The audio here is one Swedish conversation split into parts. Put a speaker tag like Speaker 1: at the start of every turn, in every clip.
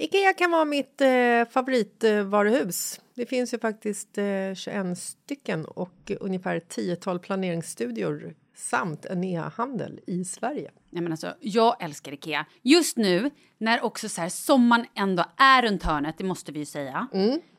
Speaker 1: Ikea kan vara mitt eh, favoritvaruhus. Det finns ju faktiskt eh, 21 stycken och ungefär ett tiotal planeringsstudior samt en e-handel i Sverige.
Speaker 2: Nej, men alltså, jag älskar Ikea. Just nu, när också så här, sommaren ändå är runt hörnet, det måste vi ju säga.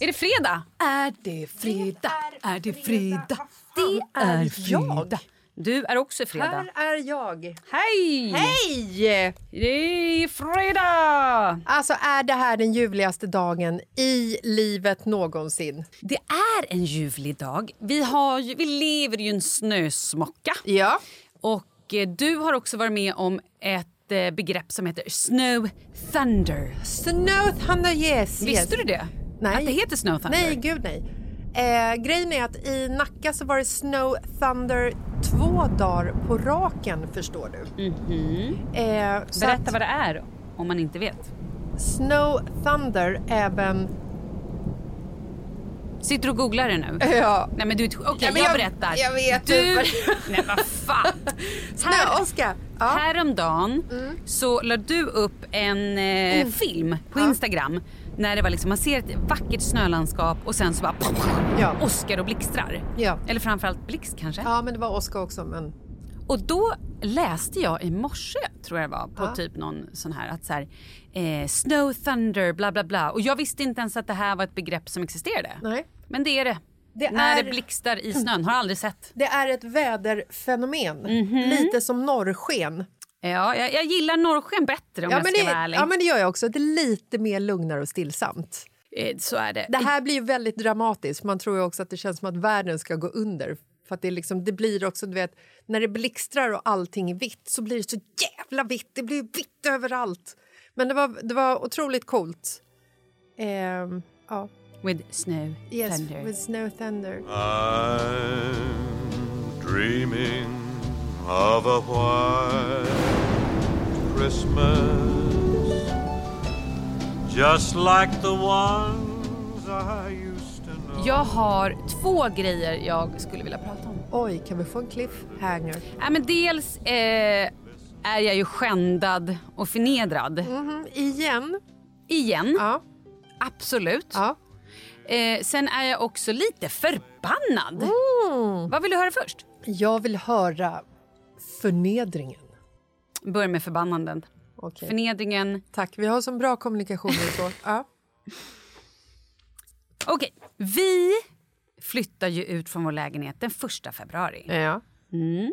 Speaker 2: Är det fredag?
Speaker 3: Är det fredag? Är det fredag?
Speaker 1: Det är jag!
Speaker 2: Du är också fredag.
Speaker 1: Här är jag.
Speaker 2: Hej!
Speaker 1: Hej!
Speaker 2: Det är fredag!
Speaker 1: Alltså är det här den ljuvligaste dagen i livet någonsin?
Speaker 2: Det är en ljuvlig dag. Vi, har, ju- vi lever ju i en snösmocka.
Speaker 1: Ja.
Speaker 2: Och eh, du har också varit med om ett eh, begrepp som heter snow thunder.
Speaker 1: Snow Thunder, yes!
Speaker 2: Visste
Speaker 1: yes.
Speaker 2: du det?
Speaker 1: Nej.
Speaker 2: Att det heter snow thunder?
Speaker 1: Nej, gud nej. Eh, grejen är att i Nacka så var det Snow Thunder två dagar på raken, förstår du. eh, så
Speaker 2: Mhm. Berätta vad det är om man inte vet.
Speaker 1: Snow Thunder även...
Speaker 2: Sitter du och googlar det nu?
Speaker 1: Ja.
Speaker 2: Nej men du, okej
Speaker 1: Ja,
Speaker 2: jag,
Speaker 1: jag-
Speaker 2: berättar.
Speaker 1: jag vet
Speaker 2: Du, nej vad fan.
Speaker 1: Snö-Oskar! Ja. Mm.
Speaker 2: Häromdagen så la du upp en eh, film på Instagram när det var liksom, man ser ett vackert snölandskap och sen så bara
Speaker 1: Ja.
Speaker 2: åskar och blixtrar.
Speaker 1: Ja.
Speaker 2: Eller framförallt blixt kanske.
Speaker 1: ja, men det var Oskar också, men...
Speaker 2: Och då läste jag i morse, tror jag det var, på
Speaker 1: Ja.
Speaker 2: typ någon sån här att så här, eh, snow thunder bla bla bla. Och jag visste inte ens att det här var ett begrepp som existerade.
Speaker 1: Nej.
Speaker 2: Men det är det.
Speaker 1: Det
Speaker 2: När
Speaker 1: är-
Speaker 2: det blixtar i snön, har aldrig sett.
Speaker 1: Det är ett väderfenomen,
Speaker 2: Mhm.
Speaker 1: lite som norrsken.
Speaker 2: Ja, jag, jag gillar norrsken bättre om
Speaker 1: Ja
Speaker 2: jag
Speaker 1: men,
Speaker 2: ska
Speaker 1: det,
Speaker 2: vara ärlig.
Speaker 1: ja, men det gör jag också. Det är lite mer lugnare och stillsamt.
Speaker 2: Eh, Så är det.
Speaker 1: Det här blir ju väldigt dramatiskt. Man tror ju också att det känns som att världen ska gå under. För att det, liksom, det blir också, du vet, när det blixtrar och allting är vitt så blir det så jävla vitt. Det blir vitt överallt. Men det var, det var otroligt coolt. Ehm, ja.
Speaker 2: With snow
Speaker 1: Yes,
Speaker 2: thunder.
Speaker 1: with Snow Thunder.
Speaker 4: I'm dreaming of a white Christmas just like the ones I used to know.
Speaker 2: Jag har två grejer jag skulle vilja prata om.
Speaker 1: Oj, kan vi få en cliffhanger?
Speaker 2: Ja, men dels eh, är jag ju skändad och förnedrad.
Speaker 1: Mhm, igen?
Speaker 2: Igen.
Speaker 1: Ja.
Speaker 2: Absolut.
Speaker 1: ja.
Speaker 2: Eh, sen är jag också lite förbannad.
Speaker 1: Mm.
Speaker 2: Vad vill du höra först?
Speaker 1: Jag vill höra förnedringen.
Speaker 2: Börja med förbannanden.
Speaker 1: Okej.
Speaker 2: Förnedringen.
Speaker 1: Tack, vi har så bra kommunikation. Så. Ja.
Speaker 2: Okej, vi flyttar ju ut från vår lägenhet den första februari.
Speaker 1: ja.
Speaker 2: Mm.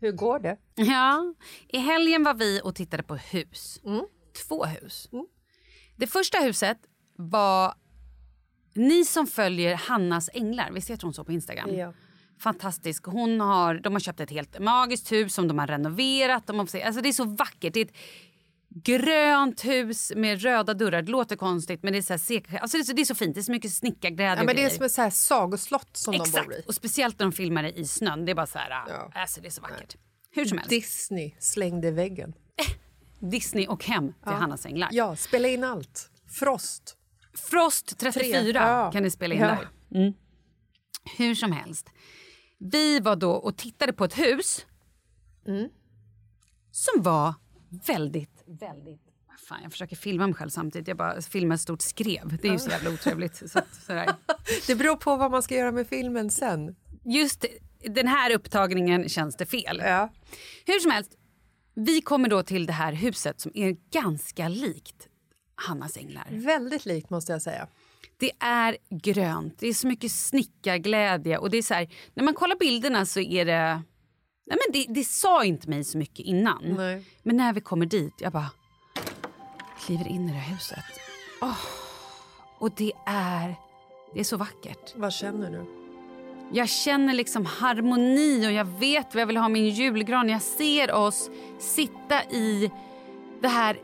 Speaker 1: Hur går det?
Speaker 2: Ja, i helgen var vi och tittade på hus.
Speaker 1: Mm.
Speaker 2: Två hus. Det första huset var... Ni som följer Hannas änglar, visst heter hon så på Instagram?
Speaker 1: Ja.
Speaker 2: Fantastisk. Hon har, de har köpt ett helt magiskt hus som de har renoverat. De har, alltså det är så vackert. Det är ett grönt hus med röda dörrar. Det låter konstigt men det är så, här sek- alltså det är så, det är så fint. Det är så mycket snickarglädje
Speaker 1: Ja, men det är som ett så här sagoslott som de bor
Speaker 2: Exakt.
Speaker 1: i.
Speaker 2: Och speciellt när de filmar det i snön. Det är bara så här,
Speaker 1: Ja.
Speaker 2: alltså det är så vackert. Hur som helst.
Speaker 1: Disney slängde väggen.
Speaker 2: Disney och hem till Hannas änglar.
Speaker 1: Ja, spela in allt. Frost.
Speaker 2: Frost 34
Speaker 1: Tre. Ja.
Speaker 2: kan ni spela in
Speaker 1: Ja.
Speaker 2: där. Mm. Hur som helst. Vi var då och tittade på ett hus
Speaker 1: Mm.
Speaker 2: som var väldigt, väldigt... Fan, jag försöker filma mig själv samtidigt. Jag bara filmar ett stort skrev. Det är ju så jävla otrevligt. Så att.
Speaker 1: Det beror på vad man ska göra med filmen sen.
Speaker 2: Just den här upptagningen känns det fel.
Speaker 1: Ja.
Speaker 2: Hur som helst, vi kommer då till det här huset som är ganska likt Hannas änglar.
Speaker 1: Väldigt likt måste jag säga.
Speaker 2: Det är grönt, det är så mycket snickarglädje och det är så här, när man kollar bilderna så är det... Nej men det, det sa inte mig så mycket innan.
Speaker 1: Nej.
Speaker 2: Men när vi kommer dit, jag bara kliver in i det här huset. Åh, och det är, det är så vackert.
Speaker 1: Vad känner du?
Speaker 2: Jag känner liksom harmoni och jag vet vad jag vill ha min julgran. Jag ser oss sitta i det här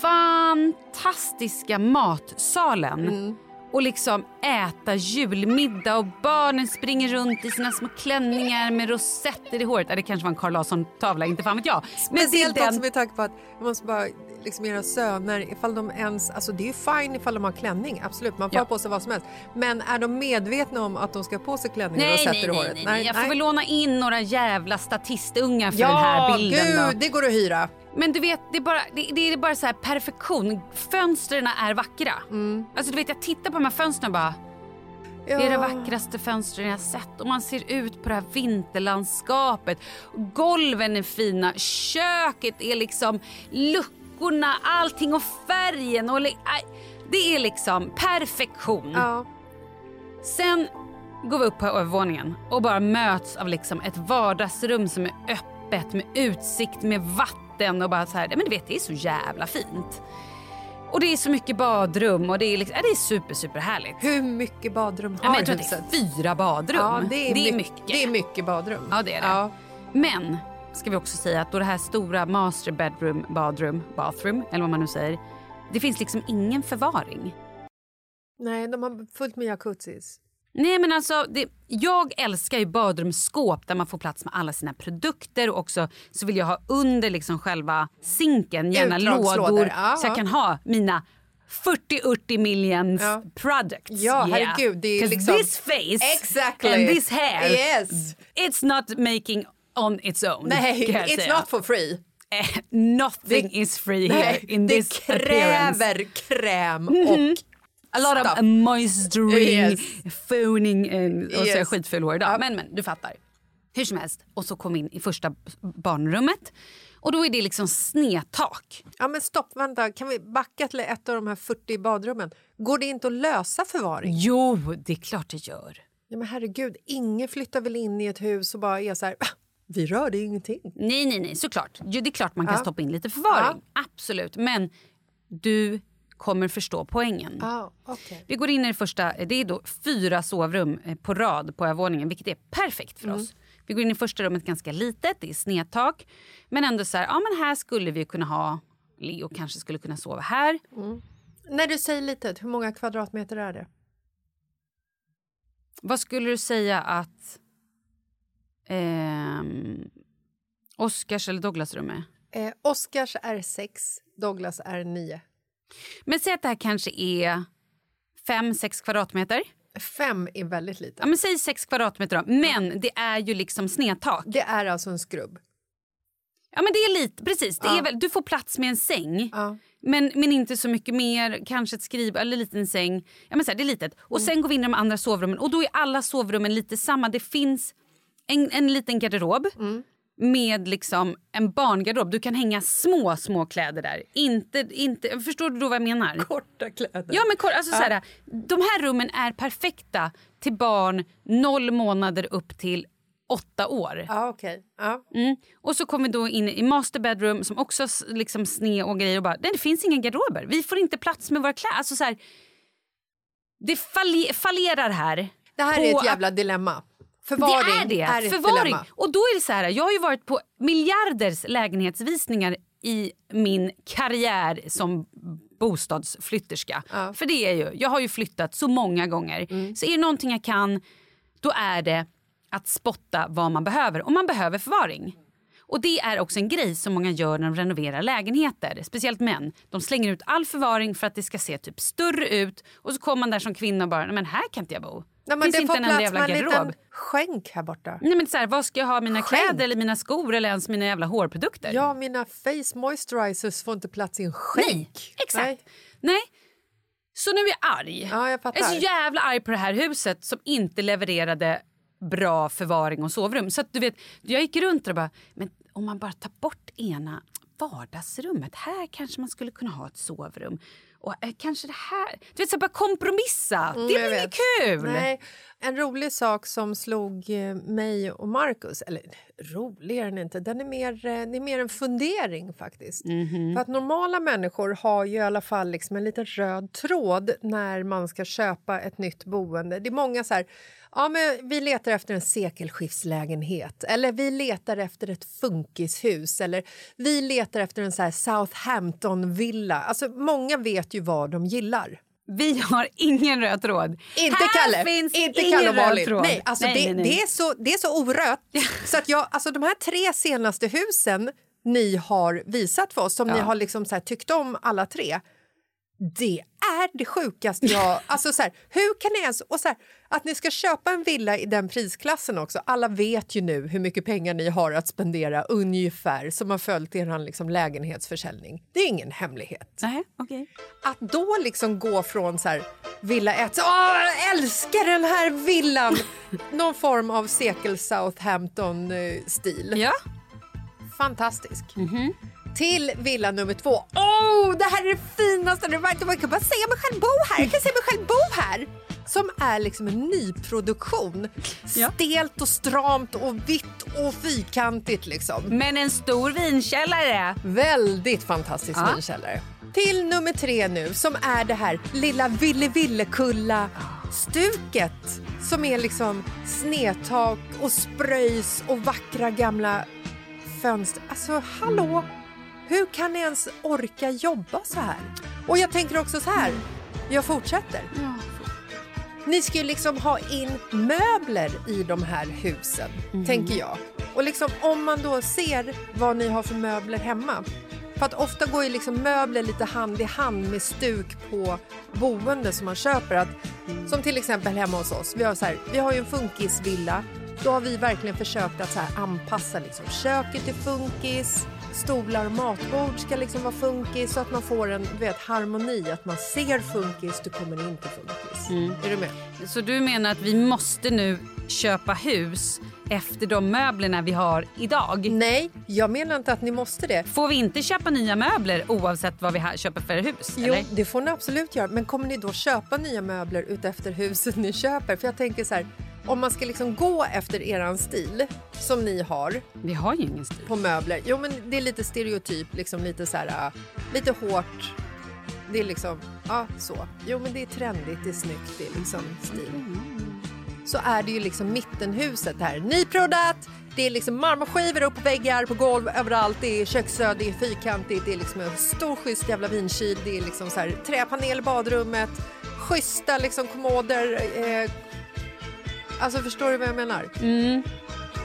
Speaker 2: fantastiska matsalen och liksom äta julmiddag och barnen springer runt i sina små klänningar med rosetter i håret. Ja, det kanske var en Carl Larsson-tavla, inte fan vet jag. Men
Speaker 1: Speciellt
Speaker 2: den-
Speaker 1: också med tanke på att jag måste bara liksom era söner, ifall de ens, alltså det är ju fine ifall de har klänning, absolut, man får
Speaker 2: Ja.
Speaker 1: på sig vad som helst. Men är de medvetna om att de ska ha på sig klänning och
Speaker 2: Nej,
Speaker 1: rosetter
Speaker 2: nej,
Speaker 1: i
Speaker 2: nej,
Speaker 1: håret?
Speaker 2: nej, nej. Jag får väl låna in några jävla statistungar för den
Speaker 1: Ja,
Speaker 2: här bilden. då.
Speaker 1: gud, det går att hyra.
Speaker 2: Men du vet, det är bara, det, det är bara så här perfektion. Fönstren är vackra. Alltså du vet, jag tittar på de här fönstren och bara... Det är det
Speaker 1: Ja.
Speaker 2: vackraste fönstren jag sett och man ser ut på det här vinterlandskapet. Golven är fina, köket är liksom luckorna, allting och färgen och det är liksom perfektion.
Speaker 1: Ja.
Speaker 2: Sen går vi upp på övervåningen och bara möts av liksom ett vardagsrum som är öppet med utsikt med vatten och bara så här, men du vet det är så jävla fint. Och det är så mycket badrum och det är, liksom, ja, det är super super härligt.
Speaker 1: Hur mycket badrum har
Speaker 2: Ja, jag tror att
Speaker 1: huset?
Speaker 2: det är fyra badrum.
Speaker 1: Ja, det är,
Speaker 2: det är
Speaker 1: my-
Speaker 2: mycket.
Speaker 1: Det är mycket badrum.
Speaker 2: Ja, det är det.
Speaker 1: Ja.
Speaker 2: Men ska vi också säga att då det här stora master bedroom, badroom, bathroom eller vad man nu säger. Det finns liksom ingen förvaring.
Speaker 1: Nej, de har fullt med jacuzzis.
Speaker 2: Nej men alltså, det, jag älskar ju badrumsskåp där man får plats med alla sina produkter och också så vill jag ha under liksom själva sinken gärna lådor
Speaker 1: ja.
Speaker 2: så jag kan ha mina 40-80 millions
Speaker 1: Ja.
Speaker 2: products.
Speaker 1: Ja, herregud, det är liksom-
Speaker 2: this face
Speaker 1: Exactly.
Speaker 2: and this hair,
Speaker 1: Yes.
Speaker 2: it's not making on its own.
Speaker 1: Nej, it's
Speaker 2: säga.
Speaker 1: not for free.
Speaker 2: Eh, Nothing is free here
Speaker 1: Nej,
Speaker 2: in
Speaker 1: det
Speaker 2: this appearance.
Speaker 1: kräver kräm och
Speaker 2: A lot of
Speaker 1: stuff.
Speaker 2: moisturing,
Speaker 1: Yes.
Speaker 2: phoning and, och så är jag
Speaker 1: Yes.
Speaker 2: skitful hår idag.
Speaker 1: Ja.
Speaker 2: Men, men du fattar. Hur som helst. Och så kom in i första barnrummet. Och då är det liksom snedtak.
Speaker 1: Ja, men stopp, vänta. Kan vi backa till ett av de här 40 badrummen? Går det inte att lösa förvaring?
Speaker 2: Jo, det är klart det gör.
Speaker 1: Ja, men herregud, ingen flyttar väl in i ett hus och bara är så här... "Ah, Vi rörde ingenting.
Speaker 2: Nej, nej, nej, såklart. Jo, det är klart man kan
Speaker 1: Ja.
Speaker 2: stoppa in lite förvaring. Absolut. Men du kommer förstå poängen.
Speaker 1: Ah, okay.
Speaker 2: Vi går in i det första, det är då fyra sovrum eh, på rad på övervåningen vilket är perfekt för oss. Vi går in i första rummet ganska litet, det är snedtak. Men ändå så här, ja men här skulle vi kunna ha, Leo kanske skulle kunna sova här.
Speaker 1: När du säger litet, hur många kvadratmeter är det?
Speaker 2: Vad skulle du säga att ehm, Oscars eller Douglas rum är?
Speaker 1: Eh, Oscars är 6, Douglas är 9.
Speaker 2: Men säg att det här kanske är 5-6 kvadratmeter.
Speaker 1: Fem är väldigt lite.
Speaker 2: Ja, men säg 6 kvadratmeter då. Men det är ju liksom snedtak.
Speaker 1: Det är alltså en skrubb.
Speaker 2: Ja men det är lite, precis. Det
Speaker 1: Ja.
Speaker 2: är väl, du får plats med en säng.
Speaker 1: Ja.
Speaker 2: Men, men inte så mycket mer, kanske ett skriv eller en liten säng. Ja, men så här, det är litet. Och
Speaker 1: Mm.
Speaker 2: sen går vi in i de andra sovrummen och då är alla sovrummen lite samma. Det finns en, en liten garderob
Speaker 1: Mm.
Speaker 2: Med liksom en barngarderob. Du kan hänga små, små kläder där. Inte, inte, förstår du då vad jag menar?
Speaker 1: Korta kläder.
Speaker 2: Ja, men kor- alltså, så här, de här rummen är perfekta till barn 0 månader upp till 8 år.
Speaker 1: Ja, okej. Ja.
Speaker 2: Mm. Och så kommer vi då in i master bedroom som också liksom sned och grejer och bara, det finns inga garderober. Vi får inte plats med våra kläder. Alltså så här, det falle- fallerar här.
Speaker 1: Det här är ett jävla dilemma. Förvaring
Speaker 2: det är det.
Speaker 1: är
Speaker 2: Förvaring. Och då är det så här, jag har ju varit på miljarders lägenhetsvisningar i min karriär som bostadsflytterska.
Speaker 1: Ja.
Speaker 2: För det är ju, jag har ju flyttat så många gånger.
Speaker 1: Mm.
Speaker 2: Så är det någonting jag kan, då är det att spotta vad man behöver. Och man behöver förvaring. Och det är också en grej som många gör när de renoverar lägenheter. Speciellt män. De slänger ut all förvaring för att det ska se typ större ut. Och så kommer man där som kvinna och bara, "Nej, men här kan inte jag bo.
Speaker 1: Nej, men
Speaker 2: Finns
Speaker 1: det
Speaker 2: inte en enda jävla garderob.
Speaker 1: skänk här borta.
Speaker 2: Nej, men så här, vad ska jag ha mina
Speaker 1: Skänk.
Speaker 2: kläder eller mina skor eller ens mina jävla hårprodukter?
Speaker 1: Ja, mina face moisturizers får inte plats i en skänk.
Speaker 2: Nej, exakt.
Speaker 1: Nej.
Speaker 2: Nej. Så nu är jag arg.
Speaker 1: Ja, jag fattar.
Speaker 2: är så jävla arg på det här huset som inte levererade bra förvaring och sovrum. Så att du vet, jag gick runt och bara, men om man bara tar bort ena vardagsrummet, här kanske man skulle kunna ha ett sovrum. Och eh, kanske det här, du vet så bara kompromissa, det
Speaker 1: jag
Speaker 2: blir
Speaker 1: vet.
Speaker 2: inget kul.
Speaker 1: Nej, en rolig sak som slog eh, mig och Marcus, eller rolig är den inte, den är mer, eh, det är mer en fundering faktiskt.
Speaker 2: Mhm.
Speaker 1: För att normala människor har ju i alla fall liksom en liten röd tråd när man ska köpa ett nytt boende. Det är många så här, ja men vi letar efter en sekelskiftslägenhet eller vi letar efter ett funkishus eller vi letar efter en så Southampton-villa. Alltså många vet ju vad de gillar.
Speaker 2: Vi har ingen röd tråd.
Speaker 1: Inte
Speaker 2: här
Speaker 1: Kalle,
Speaker 2: finns
Speaker 1: inte
Speaker 2: ingen
Speaker 1: Kalle
Speaker 2: röd tråd.
Speaker 1: Nej, alltså
Speaker 2: nej,
Speaker 1: det,
Speaker 2: nej, nej.
Speaker 1: Det, är så, det är så orört. så att jag, alltså de här tre senaste husen ni har visat för oss, som ni har liksom så tyckt om alla tre. Det är det sjukaste jag... Alltså så här, hur kan ni ens... Och så här, att ni ska köpa en villa i den prisklassen också. Alla vet ju nu hur mycket pengar ni har att spendera ungefär som har följt er liksom lägenhetsförsäljning. Det är ingen hemlighet.
Speaker 2: Nej, okej.
Speaker 1: Att då liksom gå från så här, villa 1, så, åh, jag älskar den här villan! Någon form av sekel Southampton-stil.
Speaker 2: Ja.
Speaker 1: Fantastisk. Till villa nummer två. Åh, det här är det finaste! Det verkar, man kan bara se mig själv bo här. Jag kan se mig själv bo här. Som är liksom en nyproduktion.
Speaker 2: Ja.
Speaker 1: Stelt och stramt och vitt och fyrkantigt liksom.
Speaker 2: Men en stor vinkällare.
Speaker 1: Väldigt fantastisk
Speaker 2: Ja.
Speaker 1: vinkällare. Till nummer tre nu som är det här lilla Ville Villekulla stuket som är liksom snedtak och spröjs och vackra gamla fönster. Alltså hallå! Hur kan ni ens orka jobba så här? Och jag tänker också så här. Jag fortsätter. Ni ska ju liksom ha in möbler i de här husen, tänker jag. Och liksom, om man då ser vad ni har för möbler hemma. För att ofta går ju liksom möbler lite hand i hand med stuk på boende som man köper. Att, Som till exempel hemma hos oss. Vi har, så här, vi har ju en funkisvilla. Då har vi verkligen försökt att så här anpassa liksom köket till funkis. Stolar och matbord ska liksom vara funkis så att man får en du vet, harmoni. Att man ser funkis, du kommer in till funkis. Är du med?
Speaker 2: Så du menar att vi måste nu köpa hus efter de möblerna vi har idag?
Speaker 1: Nej, jag menar inte att ni måste det.
Speaker 2: Får vi inte köpa nya möbler oavsett vad vi köper för hus?
Speaker 1: Jo,
Speaker 2: eller?
Speaker 1: det får ni absolut göra. Men kommer ni då köpa nya möbler utefter huset ni köper? För jag tänker så här, om man ska liksom gå efter eran stil som ni har
Speaker 2: Vi har ju ingen stil.
Speaker 1: på möbler. Jo, men det är lite stereotyp, liksom lite så här, äh, lite hårt. Det är liksom, ja så. Jo, men det är trendigt, det är snyggt, det är liksom stil. Så är det ju liksom mittenhuset här. Nyproddat, det är liksom marmorskivor upp på väggar, på golv, överallt. Det är köksröd, det är fyrkantigt, det är liksom en stor schysst jävla vinkyl. Det är liksom så här träpanel i badrummet, schyssta liksom kommoder. Eh, alltså förstår du vad jag menar?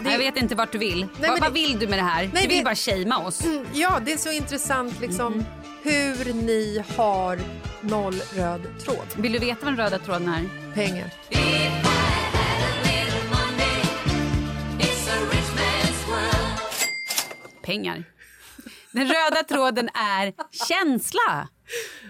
Speaker 2: Jag vet inte vart du vill.
Speaker 1: men
Speaker 2: vad,
Speaker 1: det-
Speaker 2: vad vill du med det här?
Speaker 1: Nej,
Speaker 2: du vill
Speaker 1: det-
Speaker 2: bara shamea oss.
Speaker 1: Mm, Ja, det är så intressant liksom. hur ni har noll röd tråd.
Speaker 2: Vill du veta vad den röda tråden är?
Speaker 1: Pengar.
Speaker 2: Pengar. Den röda tråden är känsla.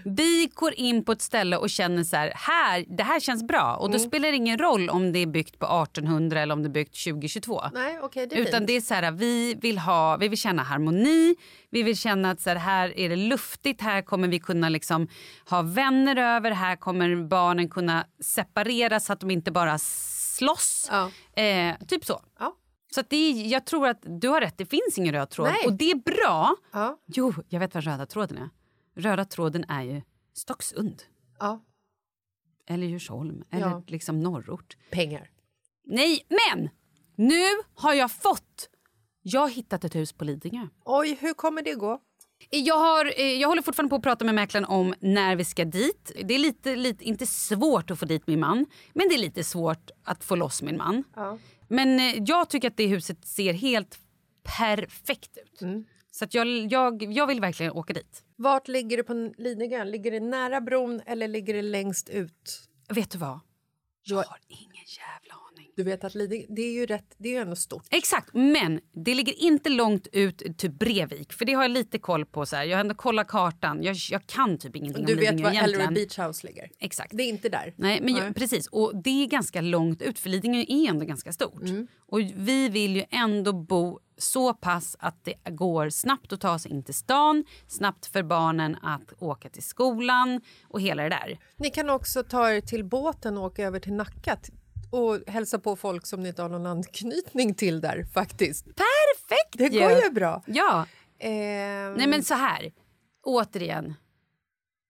Speaker 2: Vi går in på ett ställe och känner så här, här det här känns bra. Och då spelar det ingen roll om det är byggt på 1800 eller om det är byggt 2022.
Speaker 1: Nej, okej, det är
Speaker 2: Utan
Speaker 1: fint.
Speaker 2: det är så här, vi vill ha, vi vill känna harmoni, vi vill känna att så här, här är det luftigt, här kommer vi kunna liksom ha vänner över, här kommer barnen kunna separeras så att de inte bara slåss.
Speaker 1: Ja.
Speaker 2: Eh, typ så.
Speaker 1: Ja.
Speaker 2: Så det är, jag tror att du har rätt, det finns ingen röd tråd.
Speaker 1: Nej.
Speaker 2: Och det är bra.
Speaker 1: Ja.
Speaker 2: Jo, jag vet vad röda tråden är. Röda tråden är ju Stocksund.
Speaker 1: Ja.
Speaker 2: Eller Djursholm. Eller
Speaker 1: Ja.
Speaker 2: liksom norrort.
Speaker 1: Pengar.
Speaker 2: Nej, men! Nu har jag fått... Jag har hittat ett hus på Lidingö.
Speaker 1: Oj, hur kommer det gå?
Speaker 2: Jag, har, eh, jag håller fortfarande på att prata med mäklaren om när vi ska dit. Det är lite, lite, inte svårt att få dit min man, men det är lite svårt att få loss min man.
Speaker 1: Ja.
Speaker 2: Men eh, jag tycker att det huset ser helt perfekt ut. Så att jag, jag, jag vill verkligen åka dit.
Speaker 1: Vart ligger det på Lidingö? Ligger det nära bron eller ligger det längst ut?
Speaker 2: Vet du vad? Jag
Speaker 1: har-
Speaker 2: har ingen jävla aning.
Speaker 1: Du vet att Lidingö, det är ju rätt, det är ju ändå stort.
Speaker 2: Exakt, men det ligger inte långt ut till Brevik. För det har jag lite koll på. Så här. Jag har ändå kollat kartan. Jag, jag kan typ ingenting
Speaker 1: Du
Speaker 2: om
Speaker 1: vet
Speaker 2: Lidingö
Speaker 1: var Ellery. Beach House ligger?
Speaker 2: Exakt.
Speaker 1: Det är inte där.
Speaker 2: Nej, men jag, precis. Och det är ganska långt ut, för Lidingö är ändå ganska stort.
Speaker 1: Mm.
Speaker 2: Och vi vill ju ändå bo så pass att det går snabbt att ta sig in till stan, snabbt för barnen att åka till skolan och hela det där.
Speaker 1: Ni kan också ta er till båten och åka över till Nacka och hälsa på folk som ni inte har någon anknytning till där faktiskt.
Speaker 2: Perfekt
Speaker 1: Det går ju bra.
Speaker 2: Ja.
Speaker 1: Ehm,
Speaker 2: Nej men så här, återigen.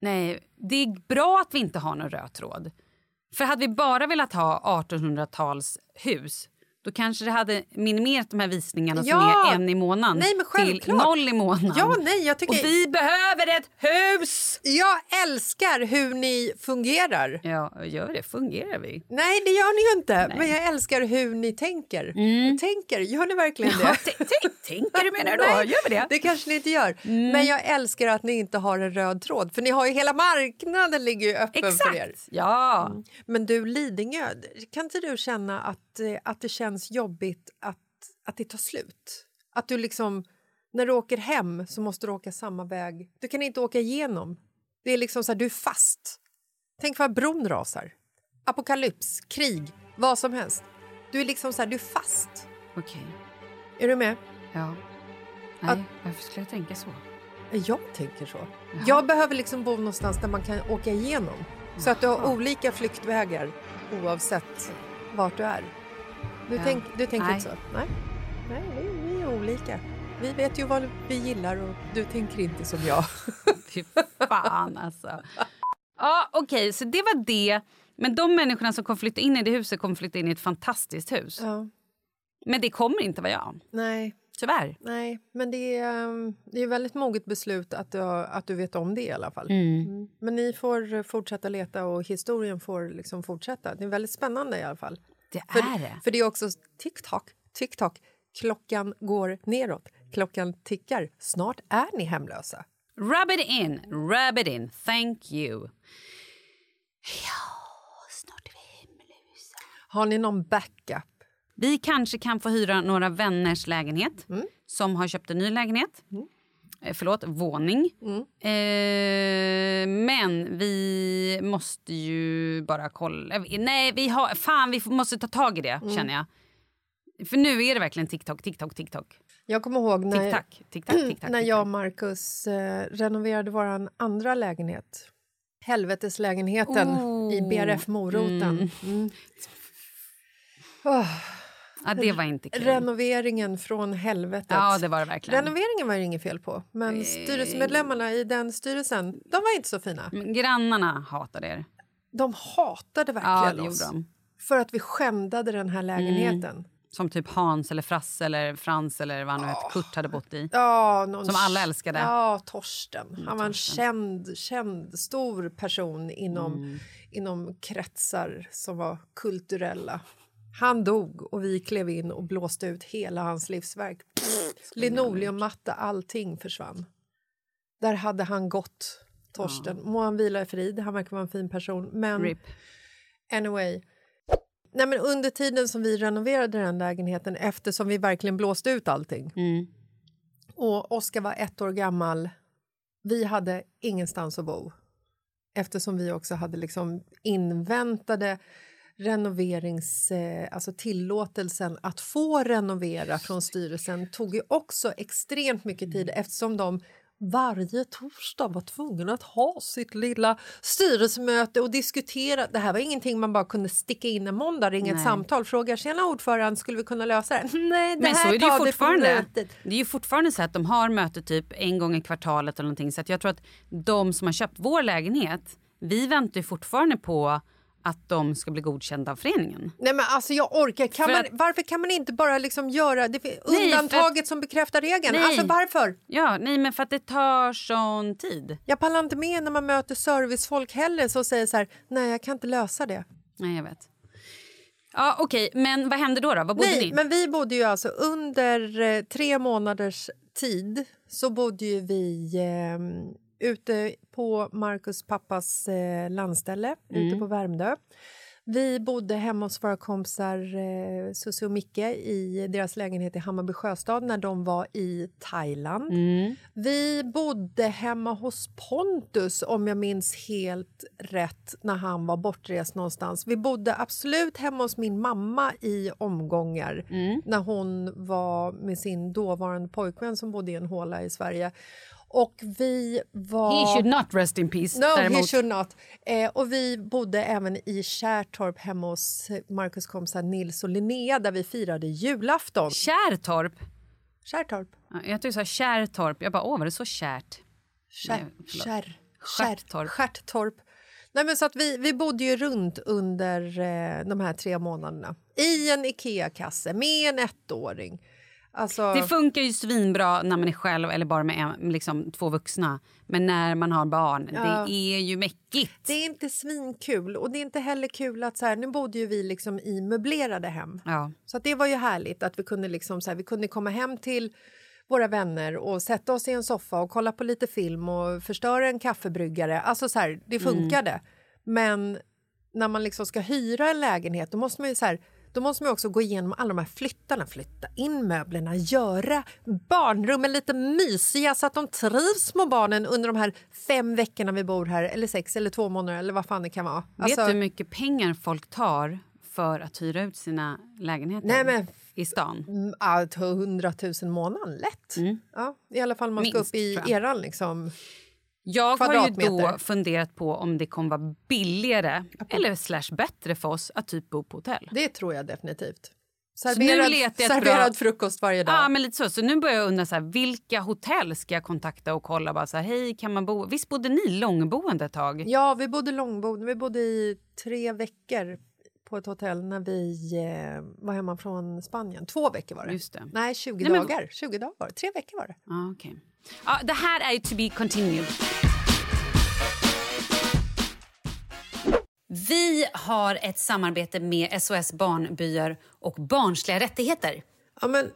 Speaker 2: Nej, det är bra att vi inte har någon röd tråd. För hade vi bara velat ha 1800-tals hus då kanske det hade minimerat de här visningarna
Speaker 1: Ja!
Speaker 2: som är en i månaden
Speaker 1: Nej,
Speaker 2: till noll i månaden.
Speaker 1: Ja, nej, jag tycker...
Speaker 2: Och vi behöver ett hus!
Speaker 1: Jag älskar hur ni fungerar.
Speaker 2: Ja, gör det. Fungerar vi?
Speaker 1: Nej, det gör ni ju inte. Men jag älskar hur ni tänker. Tänker, gör ni verkligen det?
Speaker 2: Ja, tänker du menar du då?
Speaker 1: Nej,
Speaker 2: Gör vi det?
Speaker 1: Det kanske ni inte gör. Men jag älskar att ni inte har en röd tråd. För ni har ju hela marknaden ligger ju öppen för er.
Speaker 2: Exakt! Ja.
Speaker 1: Men du Lidingö, kan inte du känna att, eh, att det känns jobbigt att, att det tar slut? Att du liksom, när du åker hem så måste du åka samma väg. Du kan inte åka igenom. Det är liksom så här, du är fast. Tänk vad bron rasar. Apokalyps, krig, vad som helst. Du är liksom så här, du är fast.
Speaker 2: Okej.
Speaker 1: Är du med?
Speaker 2: Ja. Nej, varför skulle jag tänka så?
Speaker 1: Jag tänker så. Jag behöver liksom bo någonstans där man kan åka igenom. Så att du har olika flyktvägar oavsett vart du är. Du,
Speaker 2: Ja.
Speaker 1: tänk, du tänker
Speaker 2: Nej.
Speaker 1: inte så? Nej, Nej vi, vi är olika. Vi vet ju vad vi gillar och du tänker inte som jag.
Speaker 2: Fy fan alltså. Ja, okej, så det var det. Men de människorna som kommer flytta in i det huset kommer flytta in i ett fantastiskt hus.
Speaker 1: Ja.
Speaker 2: Men det kommer inte vara jag.
Speaker 1: Nej,
Speaker 2: Tyvärr.
Speaker 1: nej, men det är, um, det är väldigt moget beslut att du, att du vet om det i alla fall. Mm. Men ni får fortsätta leta och historien får liksom fortsätta. Det är väldigt spännande i alla fall.
Speaker 2: Det
Speaker 1: För,
Speaker 2: är det.
Speaker 1: för det är också TikTok, TikTok. Klockan går neråt. Klockan tickar. Snart är ni hemlösa.
Speaker 2: Rub it in, rub it in. Thank you. Ja, snart är vi hemlösa.
Speaker 1: Har ni någon backup?
Speaker 2: Vi kanske kan få hyra några vänners lägenhet
Speaker 1: Mm.
Speaker 2: som har köpt en ny lägenhet. Eh, förlåt, våning.
Speaker 1: Mm.
Speaker 2: Eh, men vi måste ju bara kolla. Nej, vi har, fan, vi måste ta tag i det,
Speaker 1: Mm.
Speaker 2: känner jag. För nu är det verkligen TikTok, TikTok, TikTok.
Speaker 1: Jag kommer ihåg när,
Speaker 2: TikTok, TikTok, TikTok.
Speaker 1: när jag och Marcus eh, renoverade vår andra lägenhet. Helveteslägenheten
Speaker 2: Oh.
Speaker 1: i BRF Moroten. Mm. Åh,
Speaker 2: Ja, det var inte kul.
Speaker 1: renoveringen från helvetet.
Speaker 2: Ja, det var det verkligen.
Speaker 1: Renoveringen var det inget fel på, men styrelsemedlemmarna i den styrelsen, de var inte så fina.
Speaker 2: Men Grannarna hatade er.
Speaker 1: De hatade
Speaker 2: Ja,
Speaker 1: verkligen
Speaker 2: det
Speaker 1: oss.
Speaker 2: de.
Speaker 1: För att vi skändade den här lägenheten.
Speaker 2: Som typ Hans eller Frasse eller Frans eller vad han nu hette, Kurt hade bott i.
Speaker 1: Ja, någon
Speaker 2: Som alla älskade.
Speaker 1: Ja, Torsten. Han var en känd, känd, stor person inom,
Speaker 2: Mm.
Speaker 1: inom kretsar som var kulturella. Han dog och vi klev in och blåste ut hela hans livsverk. Linoleummatta, allting försvann. Där hade han gått, Torsten. Må han vila i frid, han verkar vara en fin person. Men
Speaker 2: RIP.
Speaker 1: anyway. Nej, men under tiden som vi renoverade den lägenheten eftersom vi verkligen blåste ut allting
Speaker 2: Mm.
Speaker 1: och Oskar var ett år gammal, vi hade ingenstans att bo eftersom vi också hade liksom inväntade renoverings, eh, alltså tillåtelsen att få renovera från styrelsen tog ju också extremt mycket tid eftersom de varje torsdag var tvungna att ha sitt lilla styrelsemöte och diskutera. Det här var ingenting man bara kunde sticka in en måndag, ringa ett samtal, fråga tjena ordförande, skulle vi kunna lösa det? Nej, det
Speaker 2: Men
Speaker 1: här
Speaker 2: så är det ju fortfarande.
Speaker 1: mötet.
Speaker 2: Det är ju fortfarande så att de har möte typ en gång i kvartalet eller någonting. Så jag tror att de som har köpt vår lägenhet, vi väntar ju fortfarande på att de ska bli godkända av föreningen.
Speaker 1: Nej men alltså jag orkar. Kan man,
Speaker 2: att-
Speaker 1: varför kan man inte bara liksom göra det
Speaker 2: Nej,
Speaker 1: undantaget som bekräftar regeln?
Speaker 2: Nej.
Speaker 1: Alltså varför?
Speaker 2: Ja, nej men för att det tar sån tid.
Speaker 1: Jag pallar inte med när man möter servicefolk heller som säger så här, nej jag kan inte lösa det.
Speaker 2: Nej, jag vet. Ja, okej, men vad hände då? då? Var bodde
Speaker 1: nej,
Speaker 2: ni?
Speaker 1: men vi bodde ju alltså under eh, tre månaders tid så bodde ju vi eh, ute på Marcus pappas eh, landställe ute på Värmdö. Vi bodde hemma hos våra kompisar eh, Susie och Micke i deras lägenhet i Hammarby sjöstad när de var i Thailand. Vi bodde hemma hos Pontus, om jag minns helt rätt, när han var bortrest någonstans. Vi bodde absolut hemma hos min mamma i omgångar när hon var med sin dåvarande pojkvän som bodde i en håla i Sverige. Och vi var...
Speaker 2: He should not rest in peace.
Speaker 1: No,
Speaker 2: däremot.
Speaker 1: he should not. Eh, och vi bodde även i Kärrtorp hemma hos Marcus kompisar Nils och Linnea där vi firade julafton.
Speaker 2: Kärrtorp.
Speaker 1: Kärrtorp?
Speaker 2: Ja, Jag tyckte du sa Kärrtorp. Jag bara, åh, var det så kärt?
Speaker 1: Kär, kär. Nej, men så att vi, vi bodde ju runt under eh, de här tre månaderna i en Ikea-kasse med en ettåring. Alltså,
Speaker 2: Det funkar ju svinbra när man är själv eller bara med en, liksom, två vuxna. Men när man har barn,
Speaker 1: Ja.
Speaker 2: det är ju mäckigt.
Speaker 1: det är inte svinkul och det är inte heller kul att så här, nu bodde ju vi liksom i möblerade hem.
Speaker 2: Ja.
Speaker 1: Så det var ju härligt att vi kunde, liksom, så här, vi kunde komma hem till våra vänner och sätta oss i en soffa och kolla på lite film och förstöra en kaffebryggare. Alltså så här, det funkade. Men när man liksom ska hyra en lägenhet då måste man ju så här, då måste man också gå igenom alla de här flyttarna, flytta in möblerna, göra barnrummen lite mysiga så att de trivs små barnen under de här fem veckorna vi bor här, eller sex eller två månader eller vad fan det kan vara. Alltså,
Speaker 2: Vet du hur mycket pengar folk tar för att hyra ut sina lägenheter
Speaker 1: Nej, men-
Speaker 2: i stan?
Speaker 1: Mm, Ja, ta 100 000 månaden, lätt. Ja, I alla fall man ska
Speaker 2: Minst,
Speaker 1: upp i eran liksom.
Speaker 2: Jag har ju då funderat på om det kommer vara billigare eller slash bättre för oss att typ bo på hotell.
Speaker 1: Det tror jag definitivt. Serverad, serverad frukost varje dag.
Speaker 2: Ja, men lite så. Så nu börjar jag undra så här, vilka hotell ska jag kontakta och kolla bara så här, hej kan man bo? Visst bodde ni långboende ett tag?
Speaker 1: Ja, vi bodde långboende. Vi bodde i tre veckor på ett hotell när vi eh, var hemma från Spanien. Två veckor var det.
Speaker 2: Just det.
Speaker 1: Nej, 20
Speaker 2: Nej, men-
Speaker 1: dagar. 20 dagar var det. Tre veckor var det.
Speaker 2: Ja, okej. Ja, det här är ju to be continued. Vi har ett samarbete med SOS Barnbyar och Barnsliga rättigheter.
Speaker 1: Ja, men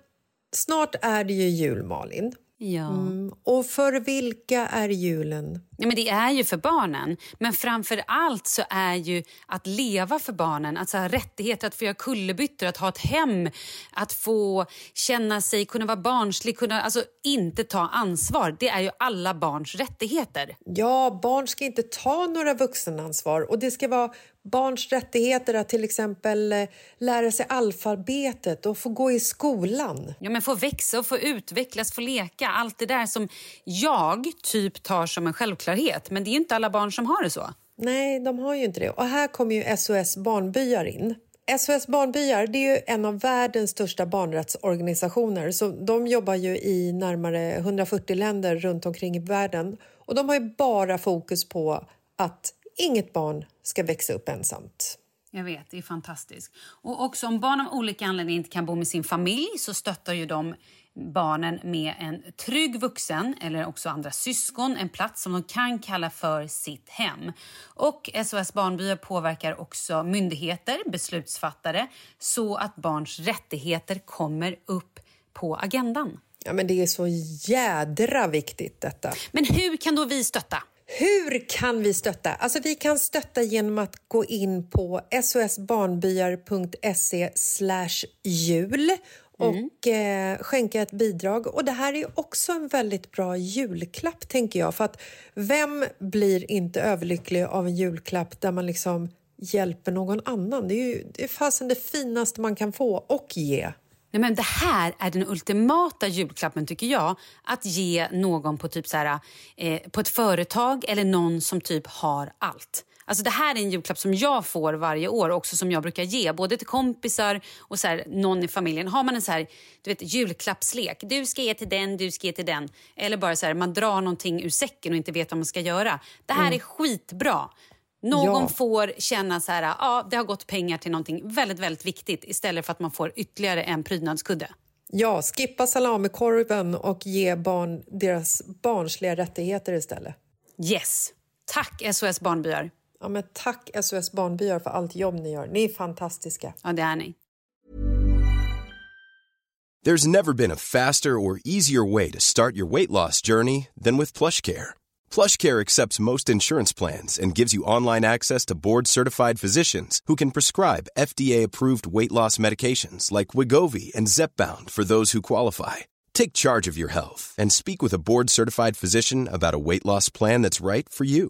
Speaker 1: snart är det ju jul, Malin.
Speaker 2: Ja.
Speaker 1: Mm, Och för vilka är julen?
Speaker 2: Ja, men det är ju för barnen. Men framför allt så är ju att leva för barnen, att ha rättigheter att få göra kullerbyttor, att ha ett hem, att få känna sig, kunna vara barnslig, kunna alltså inte ta ansvar. Det är ju alla barns rättigheter.
Speaker 1: Ja, barn ska inte ta några vuxenansvar och det ska vara barns rättigheter att till exempel eh, lära sig alfabetet och få gå i skolan.
Speaker 2: Ja, men få växa och få utvecklas, få leka. Allt det där som jag typ tar som en självklarhet. Men det är inte alla barn som har det så.
Speaker 1: Nej, de har ju inte det. Och här kommer ju SOS Barnbyar in. SOS Barnbyar det är ju en av världens största barnrättsorganisationer. Så de jobbar ju i närmare 140 länder runt omkring i världen. Och de har ju bara fokus på att inget barn ska växa upp ensamt.
Speaker 2: Jag vet, det är fantastiskt. Och också om barn av olika anledningar inte kan bo med sin familj så stöttar ju de barnen med en trygg vuxen eller också andra syskon, en plats som de kan kalla för sitt hem. Och SOS Barnbyar påverkar också myndigheter, beslutsfattare så att barns rättigheter kommer upp på agendan.
Speaker 1: Ja, men det är så jädra viktigt detta.
Speaker 2: Men hur kan då vi stötta?
Speaker 1: Hur kan vi stötta? Alltså vi kan stötta genom att gå in på sosbarnbyar.se jul och eh, skänka ett bidrag. Och Det här är också en väldigt bra julklapp, tänker jag. För att Vem blir inte överlycklig av en julklapp där man liksom hjälper någon annan? Det är ju det är fasen det finaste man kan få och ge.
Speaker 2: Nej, men det här är den ultimata julklappen tycker jag. Att ge någon på typ så här, eh, på ett företag eller någon som typ har allt. Alltså det här är en julklapp som jag får varje år också som jag brukar ge både till kompisar och så här, någon i familjen. Har man en så här, du vet, julklappslek, du ska ge till den, du ska ge till den. Eller bara så här, man drar någonting ur säcken och inte vet vad man ska göra. Det här är skitbra. Någon
Speaker 1: Ja.
Speaker 2: får känna så här, ja, det har gått pengar till någonting väldigt, väldigt viktigt istället för att man får ytterligare en prydnadskudde.
Speaker 1: Ja, skippa salamikorven och ge barn deras barnsliga rättigheter istället.
Speaker 2: Yes. Tack SOS Barnbyar.
Speaker 1: Ja, men tack SOS Barnbyar för allt jobb ni gör. Ni är fantastiska.
Speaker 2: Ja, det är ni.
Speaker 5: There's never been a faster or easier way to start your weight loss journey than with PlushCare. PlushCare accepts most insurance plans and gives you online access to board-certified physicians who can prescribe FDA-approved weight loss medications like Wigovi and Zepbound for those who qualify. Take charge of your health and speak with a board-certified physician about a weight loss plan that's right for you.